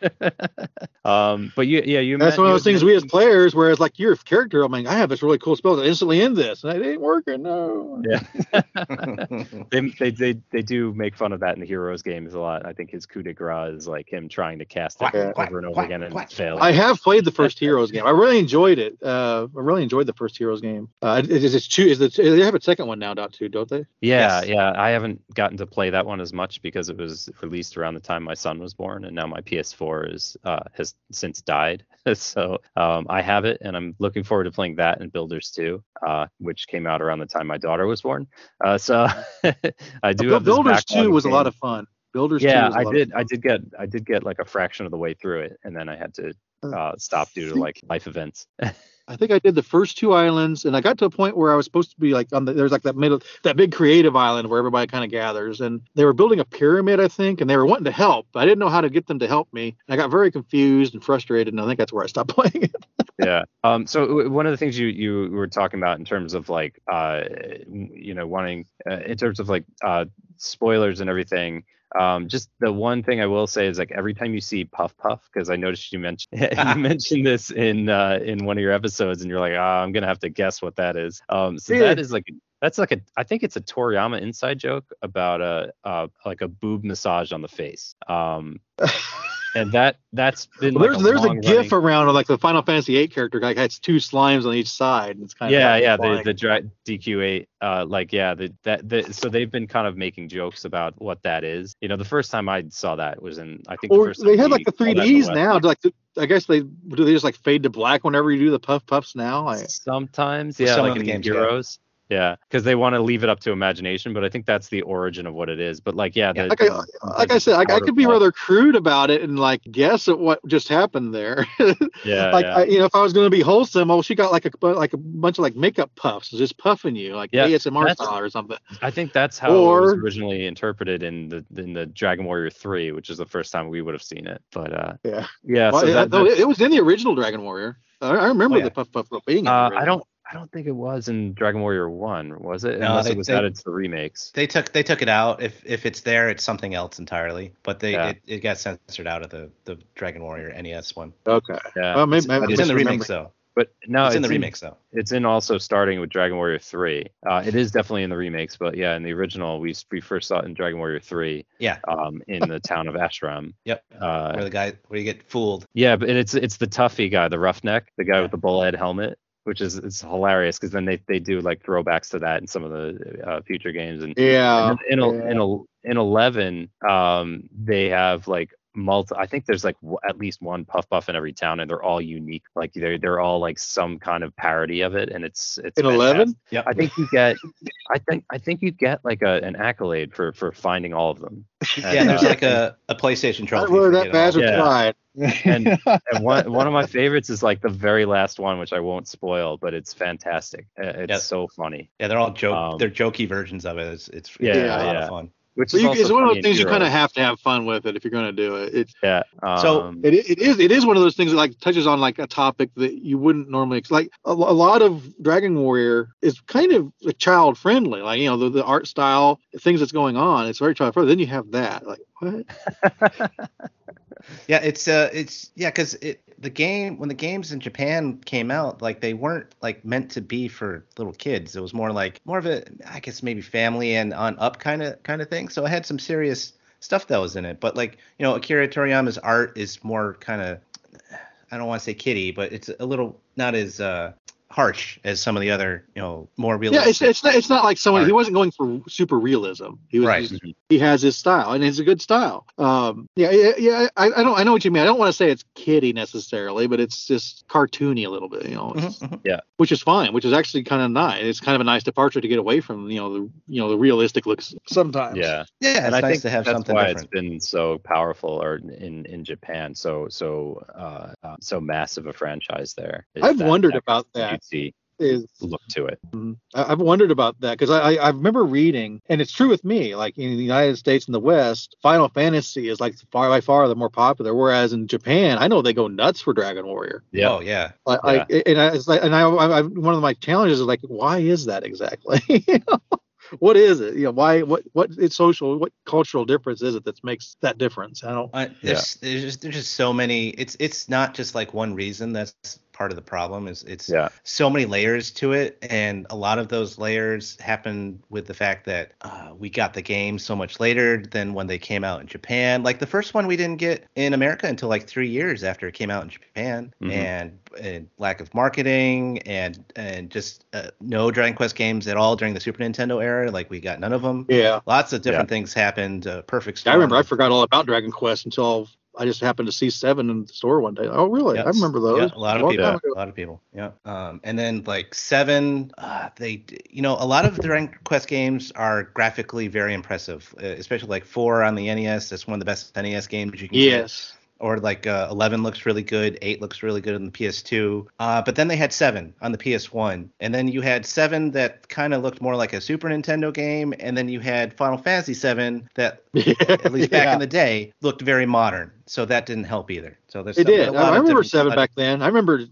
[LAUGHS] um, but you, yeah, you. That's men- one of those things we as mentioned- players, whereas like your character, I'm like, I have this really cool spell that instantly end this, and it ain't working. No. Yeah. [LAUGHS] they, they they they do make fun of that in the heroes games a lot. I think his coup de grace is like him trying to cast it Quack, over quack, and over quack, again and failing. I have played the first Heroes game. I really enjoyed it. Uh, I really enjoyed the first Heroes game. Uh, is it, it's two. Is the they have a second one now, dot two, don't they? yeah, Yes. yeah. I haven't gotten to play that one as much because it was released around the time my son was born, and now my PS4 is uh, has since died. [LAUGHS] so um, I have it, and I'm looking forward to playing that and Builders 2, uh, which came out around the time my daughter was born. Uh, so [LAUGHS] I do have Builders backlog two of was a lot of fun. Builders yeah i did i did get i did get like a fraction of the way through it and then i had to uh stop due to like life events [LAUGHS] I think I did the first two islands, and I got to a point where I was supposed to be like on the there's like that middle that big creative island where everybody kind of gathers, and they were building a pyramid, I think, and they were wanting to help. But I didn't know how to get them to help me. And I got very confused and frustrated, and I think that's where I stopped [LAUGHS] playing it. yeah um so one of the things you you were talking about in terms of like uh you know wanting uh, in terms of like uh spoilers and everything um just the one thing i will say is like every time you see puff puff because i noticed you mentioned [LAUGHS] you [LAUGHS] mentioned this in uh in one of your episodes and you're like ah i'm gonna have to guess what that is. Um so that is like that's like a i think it's a toriyama inside joke about a uh like a boob massage on the face. Um [LAUGHS] and that that's been Well, like there's there's a long GIF around of like the Final Fantasy VIII character, like has two slimes on each side. And it's kind yeah of yeah yeah, the the dq8 uh like yeah the that the, so they've been kind of making jokes about what that is you know the first time i saw that was in i think the Or first they had like the saw that in the 3ds now. Like the, I guess they do they just like fade to black whenever you do the puff puffs now. I, sometimes yeah some like in the games, yeah. Yeah because they want to leave it up to imagination but i think that's the origin of what it is but like yeah, Yeah, the, like I, the- like I said, I, I could be rather crude about it and like guess at what just happened there. [LAUGHS] yeah like yeah. I, you know, if I was going to be wholesome, oh, she got like a like a bunch of like makeup puffs, just puffing you like Yeah, ASMR style or something. I think that's how it was originally interpreted in the in the Dragon Warrior 3, which is the first time we would have seen it. But uh, Yeah. yeah. Well, so yeah, that, it, it was in the original Dragon Warrior. I, I remember Oh, yeah. the puff puff being. in uh, I don't I don't think it was in Dragon Warrior 1, was it? No, Unless they- it was they- added to the remakes. They took they took it out. If if it's there, it's something else entirely. But they Yeah. it, it got censored out of the the Dragon Warrior NES one. Okay. Yeah. Well, maybe, It's, maybe it's in the misremembering. remix though. but no, it's, in the remakes though. It's in also starting with Dragon Warrior 3. Uh, it is definitely in the remakes, but yeah, in the original, we we first saw it in Dragon Warrior 3, Yeah. um, in the town of Ashram. Yep. Uh, Where the guy where you get fooled. Yeah, but it's it's the toughy guy, the roughneck, the guy Yeah. with the bullhead helmet, which is it's hilarious because then they, they do like throwbacks to that in some of the uh, future games and Yeah. in in, yeah. in, in, in eleven um they have like multi I think there's like w- at least one puff puff in every town and they're all unique like they're they're all like some kind of parody of it and it's it's In 11? yeah I think you get I think I think you get like a an accolade for for finding all of them. [LAUGHS] yeah, and there's uh, like a, a PlayStation Not trophy. where for that getting all of bastard them. Yeah. And- And [LAUGHS] one one of my favorites is like the very last one, which I won't spoil, but it's fantastic. Uh, It's Yep. so funny. Yeah, they're all joke. Um, they're jokey versions of it. It's it's, Yeah, it's a lot yeah. of fun. Which So is you, also it's one of funny those things you kind of have to have fun with it if you're going to do it. It, Yeah. So, um, it it is it is one of those things that like touches on like a topic that you wouldn't normally like a, a lot of Dragon Warrior is kind of like, child friendly like you know the, the art style things that's going on it's very child friendly then you have that like what [LAUGHS] [LAUGHS] Yeah, it's uh, it's yeah, because it the game when the games in Japan came out, like they weren't like meant to be for little kids. It was more like more of a, I guess maybe family and on up kind of kind of thing. So it had some serious stuff that was in it. But like you know, Akira Toriyama's art is more kind of, I don't want to say kiddie, but it's a little not as uh harsh as some of the other, you know, more realistic. Yeah, realistic. it's it's not, it's not like someone he wasn't going for super realism. He was Right. just- he has his style and it's a good style. Um, yeah, yeah, yeah. I, I don't I know what you mean. I don't want to say it's kiddie necessarily, but it's just cartoony a little bit, you know, it's- Mhm, mhm. which is fine, which is actually kind of nice. It's kind of a nice departure to get away from you know the you know the realistic looks sometimes. Yeah. Yeah, it's and I nice think to have that's something why different. it's been so powerful, or in in Japan, so so uh, uh, so massive a franchise there. I've that- wondered that about that. Cutesy Is look to it. I- I've wondered about that because I, I I remember reading, and it's true with me. Like in the United States and the West, Final Fantasy is like far by far the more popular. Whereas in Japan, I know they go nuts for Dragon Warrior. Yeah. Oh yeah. Like, like and I, it's like, and I, I, I, one of my challenges is like, why is that exactly? [LAUGHS] You know? what is it? You know, why? What? What? It's social. What cultural difference is it that makes that difference? I don't. Uh, there's, there's just there's just so many. It's it's not just like one reason. That's part of the problem. Is it's Yeah. so many layers to it, and a lot of those layers happen with the fact that uh, we got the game so much later than when they came out in Japan. Like the first one we didn't get in America until like three years after it came out in Japan, Mhm. and, and lack of marketing and and just uh, no Dragon Quest games at all during the Super Nintendo era. Like we got none of them. Yeah. Lots of different things happened. Uh, perfect. I remember. I forgot all about Dragon Quest until I just happened to see seven in the store one day. Oh, really? Yes. I remember those. Yeah, a lot of people. A lot of people. Yeah. Um, and then like seven, uh, they, you know, a lot of the Dragon Quest games are graphically very impressive, especially like four on the NES. That's one of the best NES games you can get. Yes. Or like uh, 11 looks really good, 8 looks really good on the PS2. Uh, but then they had 7 on the PS1. And then you had 7 that kind of looked more like a Super Nintendo game. And then you had Final Fantasy 7 that, [LAUGHS] at least back Yeah. in the day, looked very modern. So that didn't help either. So there's It a did. I remember seven back then. I remember.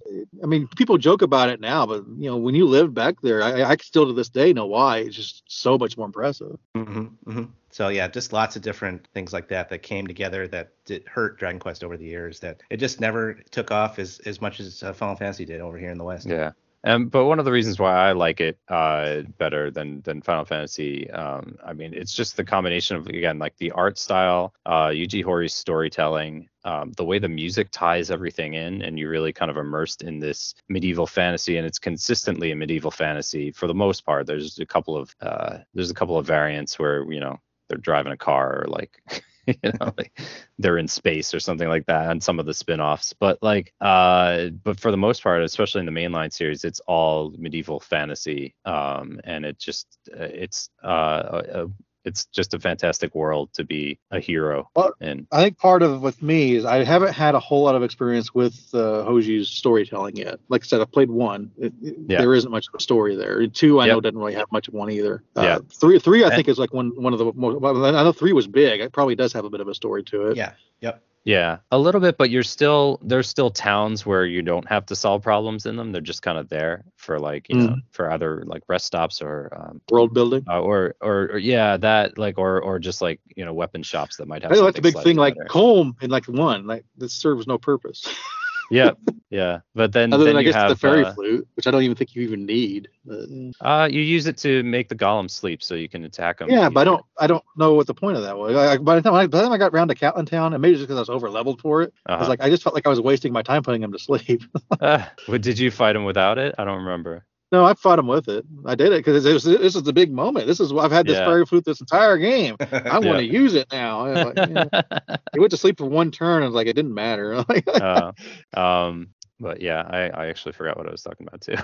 I mean, people joke about it now, but you know, when you lived back there, I, I still to this day know why. It's just so much more impressive. hmm hmm So yeah, just lots of different things like that that came together that hurt Dragon Quest over the years. That it just never took off as as much as uh, Final Fantasy did over here in the West. Yeah. Um, but one of the reasons why I like it uh, better than than Final Fantasy, um, I mean, it's just the combination of again like the art style, uh, Yuji Horii storytelling, um, the way the music ties everything in, and you're really kind of immersed in this medieval fantasy, and it's consistently a medieval fantasy for the most part. There's a couple of uh, there's a couple of variants where you know they're driving a car or like [LAUGHS] you know like they're in space or something like that on some of the spin-offs. But like uh but for the most part especially in the mainline series it's all medieval fantasy um and it just uh, it's uh a, a, it's just a fantastic world to be a hero Well, in I think part of with me is I haven't had a whole lot of experience with uh, Horii's storytelling yet. Like I said, I played one. It, it- Yeah. There isn't much of a story there. Two, I Yep. know doesn't really have much of one either. Uh, Yeah. Three, three, I And- think is like one one of the most. Well, I know three was big. It probably does have a bit of a story to it. Yeah. Yep. Yeah a little bit but you're still there's still towns where you don't have to solve problems in them they're just kind of there for like you know for either like rest stops or um World building. uh, or, or or yeah that like or or just like you know weapon shops that might have I that's a big thing. Like comb in like one, like this serves no purpose. [LAUGHS] yeah yeah but then Other then than I guess have the fairy uh, flute, which I don't even think you even need. But, uh you use it to make the golem sleep so you can attack them yeah, but I don't I don't know what the point of that was. I- by the time I, by the time I got around to Cantlin Town, and maybe just because I was over leveled for it, I was uh-huh. like I just felt like I was wasting my time putting him to sleep. [LAUGHS] [LAUGHS] uh, but did you fight him without it i don't remember no, I fought him with it. I did it because this is the big moment. This is why I've had this Yeah. fairy flute this entire game. [LAUGHS] I Yeah. want to use it now. Like, [LAUGHS] yeah. He went to sleep for one turn. I was like it didn't matter. [LAUGHS] Uh, um but yeah I, I actually forgot what i was talking about too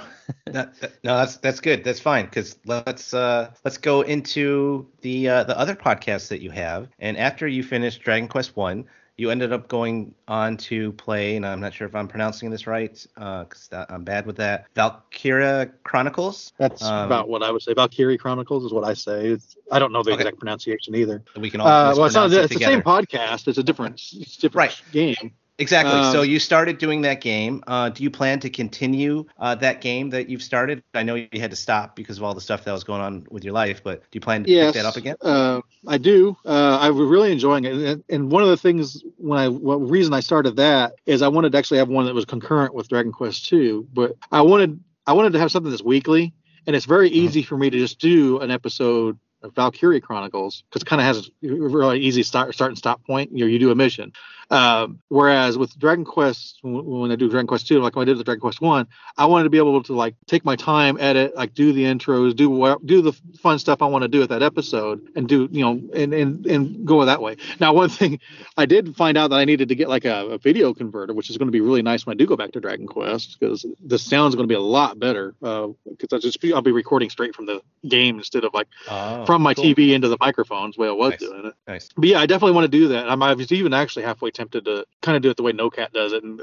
no, that- no, that's that's good. That's fine because let's uh let's go into the uh, the other podcasts that you have. And after you finish Dragon Quest One, you ended up going on to play, and I'm not sure if I'm pronouncing this right because I'm bad with that. Valkyria Chronicles. That's Um, about what I would say. Valkyrie Chronicles is what I say. It's, I don't know the Okay. exact pronunciation either. We can all Uh, well, it's, not, it's the same podcast. It's a different, it's different Right. game. Exactly. Um, so you started doing that game. Uh, do you plan to continue uh, that game that you've started? I know you had to stop because of all the stuff that was going on with your life, but do you plan to Yes, pick that up again? Uh, I do. Uh, I was really enjoying it, and, and one of the things when I, what reason I started that is I wanted to actually have one that was concurrent with Dragon Quest Two, but I wanted I wanted to have something that's weekly, and it's very easy for me to just do an episode of Valkyrie Chronicles because it kind of has a really easy start start and stop point. You know, you do a mission. Um, whereas with Dragon Quest, when, I do Dragon Quest two, like when I did the Dragon Quest one, I wanted to be able to like take my time, edit, like do the intros, do what, do the fun stuff I want to do at that episode, and do you know, and and and go that way. Now, one [LAUGHS] thing I did find out that I needed to get like a, a video converter, which is going to be really nice when I do go back to Dragon Quest because the sound's going to be a lot better. Because uh, I just be, I'll be recording straight from the game instead of like Oh, from my cool. TV into the microphones way I was Nice. doing it. Nice. But yeah, I definitely want to do that. I'm, I was even actually halfway tempted to kind of do it the way NoCat does it and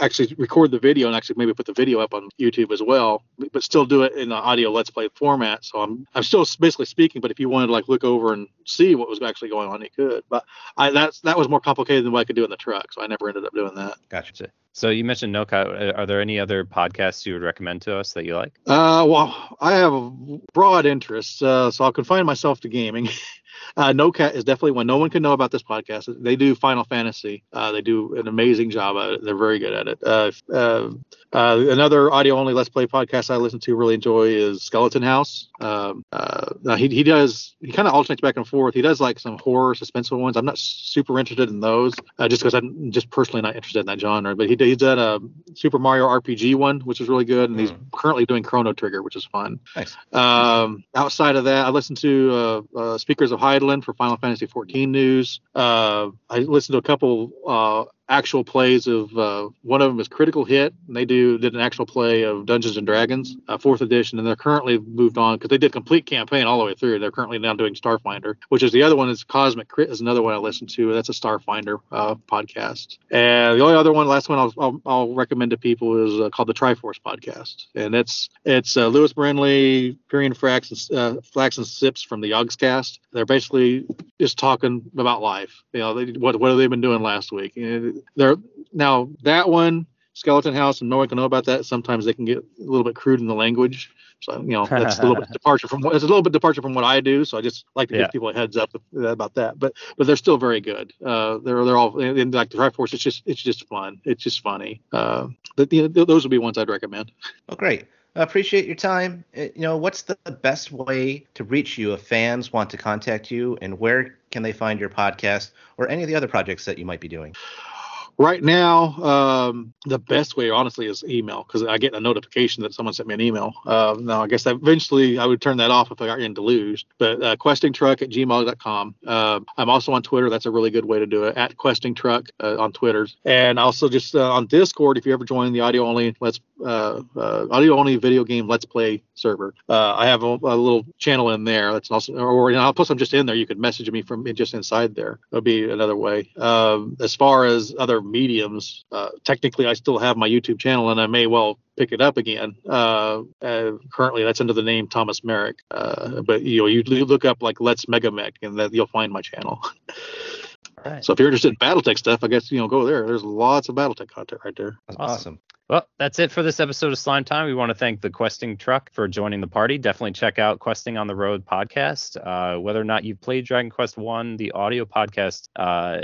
actually record the video and actually maybe put the video up on YouTube as well, but still do it in the audio Let's Play format. So I'm I'm still basically speaking, but if you wanted to like look over and see what was actually going on, you could. But I that's that was more complicated than what I could do in the truck, so I never ended up doing that. Gotcha. So you mentioned NoCat. Are there any other podcasts you would recommend to us that you like? Uh, well, I have a broad interest, uh, so I'll confine myself to gaming. [LAUGHS] Uh, NoCat is definitely one. No one can know about this podcast. They do Final Fantasy. Uh, they do an amazing job at it. They're very good at it. Uh, uh, uh, another audio only Let's Play podcast I listen to really enjoy is Skeleton House. Um, uh, he he does he kind of alternates back and forth. He does like some horror suspenseful ones. I'm not super interested in those uh, just because I'm just personally not interested in that genre. But he he's done a Super Mario RPG one, which is really good, and he's currently doing Chrono Trigger, which is fun. Nice. Um, outside of that, I listen to uh, uh, Speakers of For Final Fantasy 14 news. Uh, I listened to a couple uh, actual plays of uh, one of them is Critical Hit, and they do did an actual play of Dungeons and Dragons, uh, fourth edition, and they're currently moved on because they did complete campaign all the way through. They're currently now doing Starfinder, which is the other one is Cosmic Crit is another one I listen to. That's a Starfinder uh, podcast. And the only other one, last one I'll, I'll, I'll recommend to people is uh, called the Triforce podcast, and it's it's uh, Lewis Brindley, Period Flax, and, uh, Flax and Sips from the Yogscast. They're basically just talking about life. You know, they, what what have they been doing last week? They're now that one, Skeleton House, and no one can know about that. Sometimes they can get a little bit crude in the language. So you know that's a little [LAUGHS] bit departure from what it's a little bit departure from what I do. So I just like to Yeah. give people a heads up about that. But but they're still very good. Uh, they're they're all and like the Triforce. It's just it's just fun. It's just funny. Uh, but you know, those would be ones I'd recommend. Well, great. I appreciate your time. Uh, You know, what's the best way to reach you if fans want to contact you, and where can they find your podcast or any of the other projects that you might be doing? Right now, um, the best way, honestly, is email because I get a notification that someone sent me an email. Uh, now, I guess eventually I would turn that off if I got in deluge. But uh, questingtruck at gmail.com. Uh, I'm also on Twitter. That's a really good way to do it. At questingtruck uh, on Twitter. And also just uh, on Discord, if you ever join the audio only let's uh, uh, audio only video game let's play server, uh, I have a, a little channel in there. That's also, or you know, plus I'm just in there. You could message me from just inside there. That'd be another way. Um, as far as other mediums, uh, technically I still have my YouTube channel, and I may well pick it up again. Uh, uh, currently, that's under the name Thomas Merrick. Uh, but you know, you look up like Let's MegaMek, and that you'll find my channel. [LAUGHS] All right. so if you're interested in BattleTech stuff, I guess you know go there. There's lots of BattleTech content right there. That's Awesome. Awesome. Well, that's it for this episode of Slime Time. We want to thank the Questing Truck for joining the party. Definitely check out Questing on the Road podcast. Uh, whether or not you've played Dragon Quest One, the audio podcast, uh,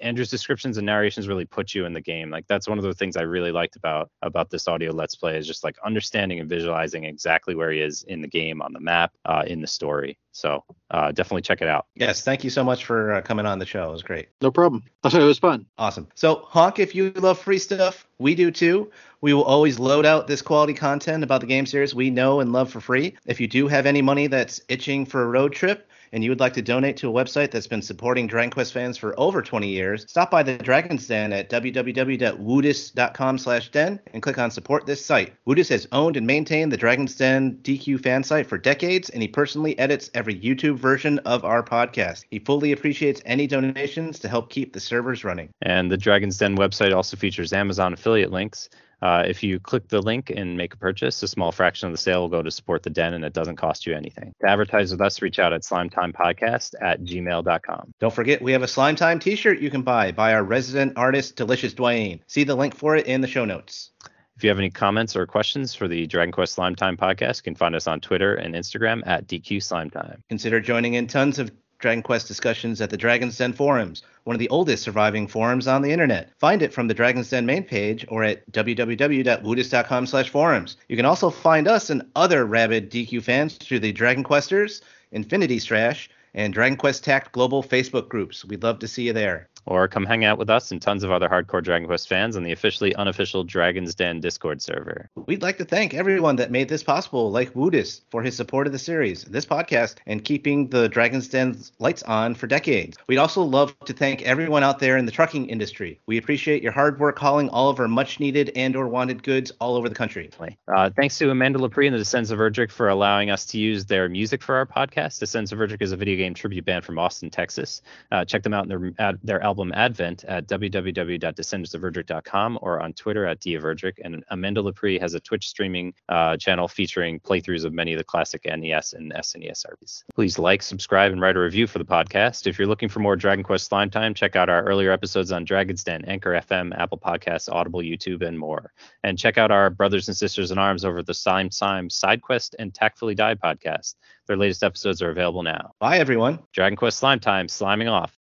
Andrew's descriptions and narrations really put you in the game. Like that's one of the things I really liked about about this audio Let's Play is just like understanding and visualizing exactly where he is in the game, on the map, uh, in the story. So uh, definitely check it out. Yes, thank you so much for uh, coming on the show. It was great. No problem. I thought [LAUGHS] it was fun. Awesome. So, Honk, if you love free stuff, we do too. We will always load out this quality content about the game series we know and love for free. If you do have any money that's itching for a road trip, and you would like to donate to a website that's been supporting Dragon Quest fans for over 20 years, stop by the Dragon's Den at www.woodus.com slash den and click on support this site. Woodus has owned and maintained the Dragon's Den DQ fan site for decades, and he personally edits every YouTube version of our podcast. He fully appreciates any donations to help keep the servers running. And the Dragon's Den website also features Amazon affiliate links. Uh, if you click the link and make a purchase, a small fraction of the sale will go to support the den and it doesn't cost you anything. To advertise with us, reach out at slimetimepodcast at gmail.com. Don't forget, we have a Slime Time t shirt you can buy by our resident artist, Delicious Dwayne. See the link for it in the show notes. If you have any comments or questions for the Dragon Quest Slime Time podcast, you can find us on Twitter and Instagram at DQ Slime Time. Consider joining in tons of Dragon Quest discussions at the Dragon's Den forums, one of the oldest surviving forums on the internet. Find it from the Dragon's Den main page or at www.woodus.com slash forums. You can also find us and other rabid DQ fans through the Dragon Questers, Infinity Strash, and Dragon Quest Tact Global Facebook groups. We'd love to see you there. Or come hang out with us and tons of other hardcore Dragon Quest fans on the officially unofficial Dragon's Den Discord server. We'd like to thank everyone that made this possible, like Woodus for his support of the series, this podcast, and keeping the Dragon's Den lights on for decades. We'd also love to thank everyone out there in the trucking industry. We appreciate your hard work hauling all of our much needed and or wanted goods all over the country. Uh, thanks to Amanda Lepre and the Descends of Erdrick for allowing us to use their music for our podcast. Descends of Erdrick is a video game tribute band from Austin, Texas. Uh, check them out in their, their album Advent at www.descendsoferdrick.com or on Twitter at Diaverdrick. And Amanda Lepre has a Twitch streaming uh, channel featuring playthroughs of many of the classic NES and SNES RPGs. Please like, subscribe, and write a review for the podcast. If you're looking for more Dragon Quest Slime Time, check out our earlier episodes on Dragon's Den, Anchor FM, Apple Podcasts, Audible, YouTube, and more. And check out our brothers and sisters in arms over the Slime Time Side Quest and Tactfully Die podcast. Their latest episodes are available now. Bye, everyone. Dragon Quest Slime Time, sliming off.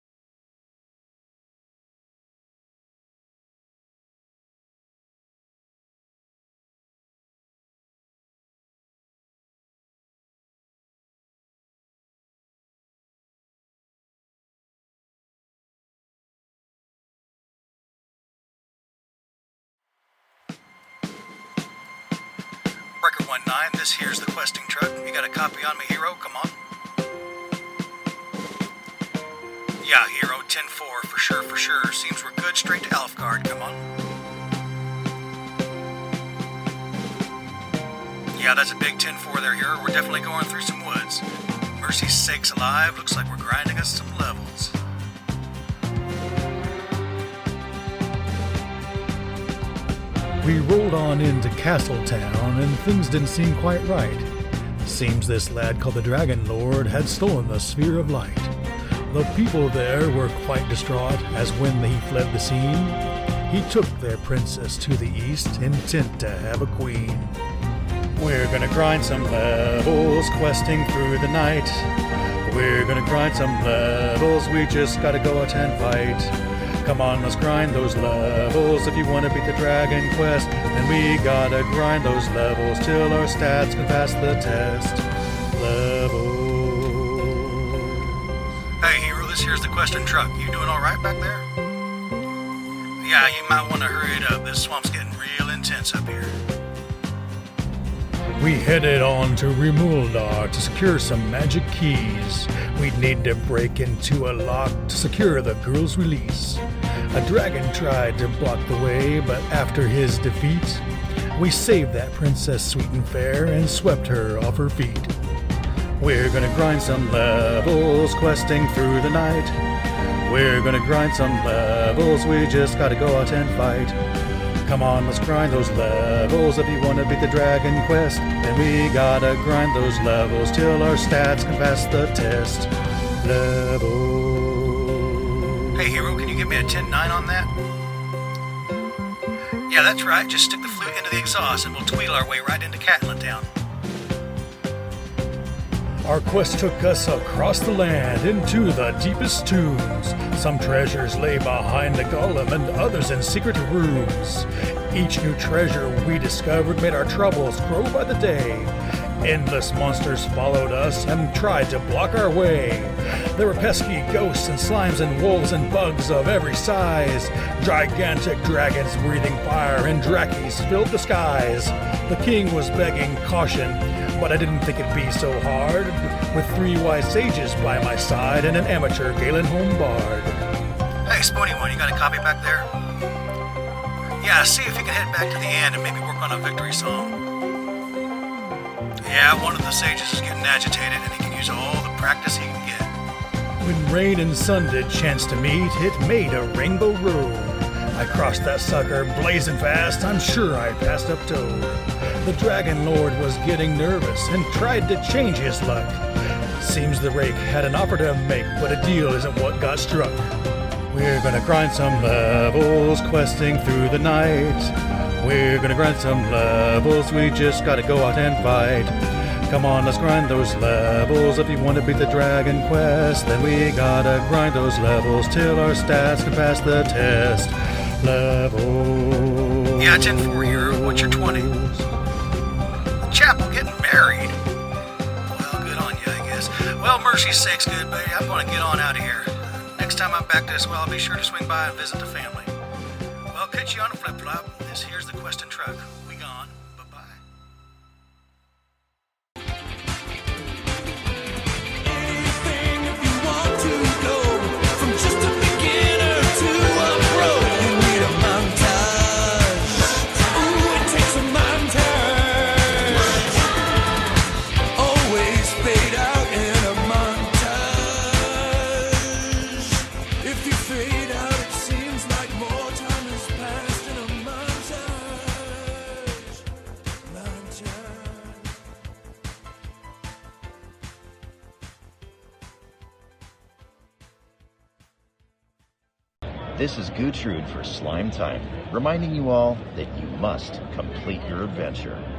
This here's the questing truck. You got a copy on me, Hero? Come on. Yeah, Hero, 10 4, for sure, for sure. Seems we're good. Straight to Elfgard, come on. Yeah, that's a big 10 4 there, Hero. We're definitely going through some woods. Mercy's sakes alive, looks like we're grinding us some levels. We rolled on into Castletown, and things didn't seem quite right. Seems this lad called the Dragon Lord had stolen the Sphere of Light. The people there were quite distraught, as when he fled the scene, he took their princess to the east, intent to have a queen. We're gonna grind some levels, questing through the night. We're gonna grind some levels, we just gotta go out and fight. Come on, let's grind those levels. If you want to beat the Dragon Quest, then we gotta grind those levels till our stats can pass the test. Levels. Hey, Hero, this here's the questing truck. You doing all right back there? Yeah, you might want to hurry it up. This swamp's getting real intense up here. We headed on to Rimuldar to secure some magic keys. We'd need to break into a lock to secure the girl's release. A dragon tried to block the way, but after his defeat, we saved that princess sweet and fair and swept her off her feet. We're gonna grind some levels, questing through the night. We're gonna grind some levels, we just gotta go out and fight. Come on, let's grind those levels. If you wanna beat the Dragon Quest, then we gotta grind those levels till our stats can pass the test. Levels. Hey, Hero, can you give me a 10 9 on that? Yeah, that's right. Just stick the flute into the exhaust and we'll tweedle our way right into Cantlin Town. Our quest took us across the land into the deepest tombs. Some treasures lay behind the golem and others in secret rooms. Each new treasure we discovered made our troubles grow by the day. Endless monsters followed us and tried to block our way. There were pesky ghosts and slimes and wolves and bugs of every size. Gigantic dragons breathing fire and drakes filled the skies. The king was begging caution, but I didn't think it'd be so hard. With three wise sages by my side and an amateur Garinham bard. Hey, Spoony One, you got a copy back there? Yeah, see if you can head back to the end and maybe work on a victory song. Yeah, one of the sages is getting agitated and he can use all the practice he can get. When rain and sun did chance to meet, it made a rainbow road. I crossed that sucker blazing fast, I'm sure I passed up Toad. The Dragon Lord was getting nervous and tried to change his luck. Seems the rake had an offer to make, but a deal isn't what got struck. We're gonna grind some levels, questing through the night. We're gonna grind some levels, we just gotta go out and fight. Come on, let's grind those levels. If you want to beat the Dragon Quest, then we gotta grind those levels till our stats can pass the test. Levels. Yeah, 10 4 here. What's your 20? Mercy's sakes, good buddy. I'm gonna get on out of here. Next time I'm back this way, I'll be sure to swing by and visit the family. Well, catch you on a flip flop. This here's the Questing truck. Goochtrude for Slime Time, reminding you all that you must complete your adventure.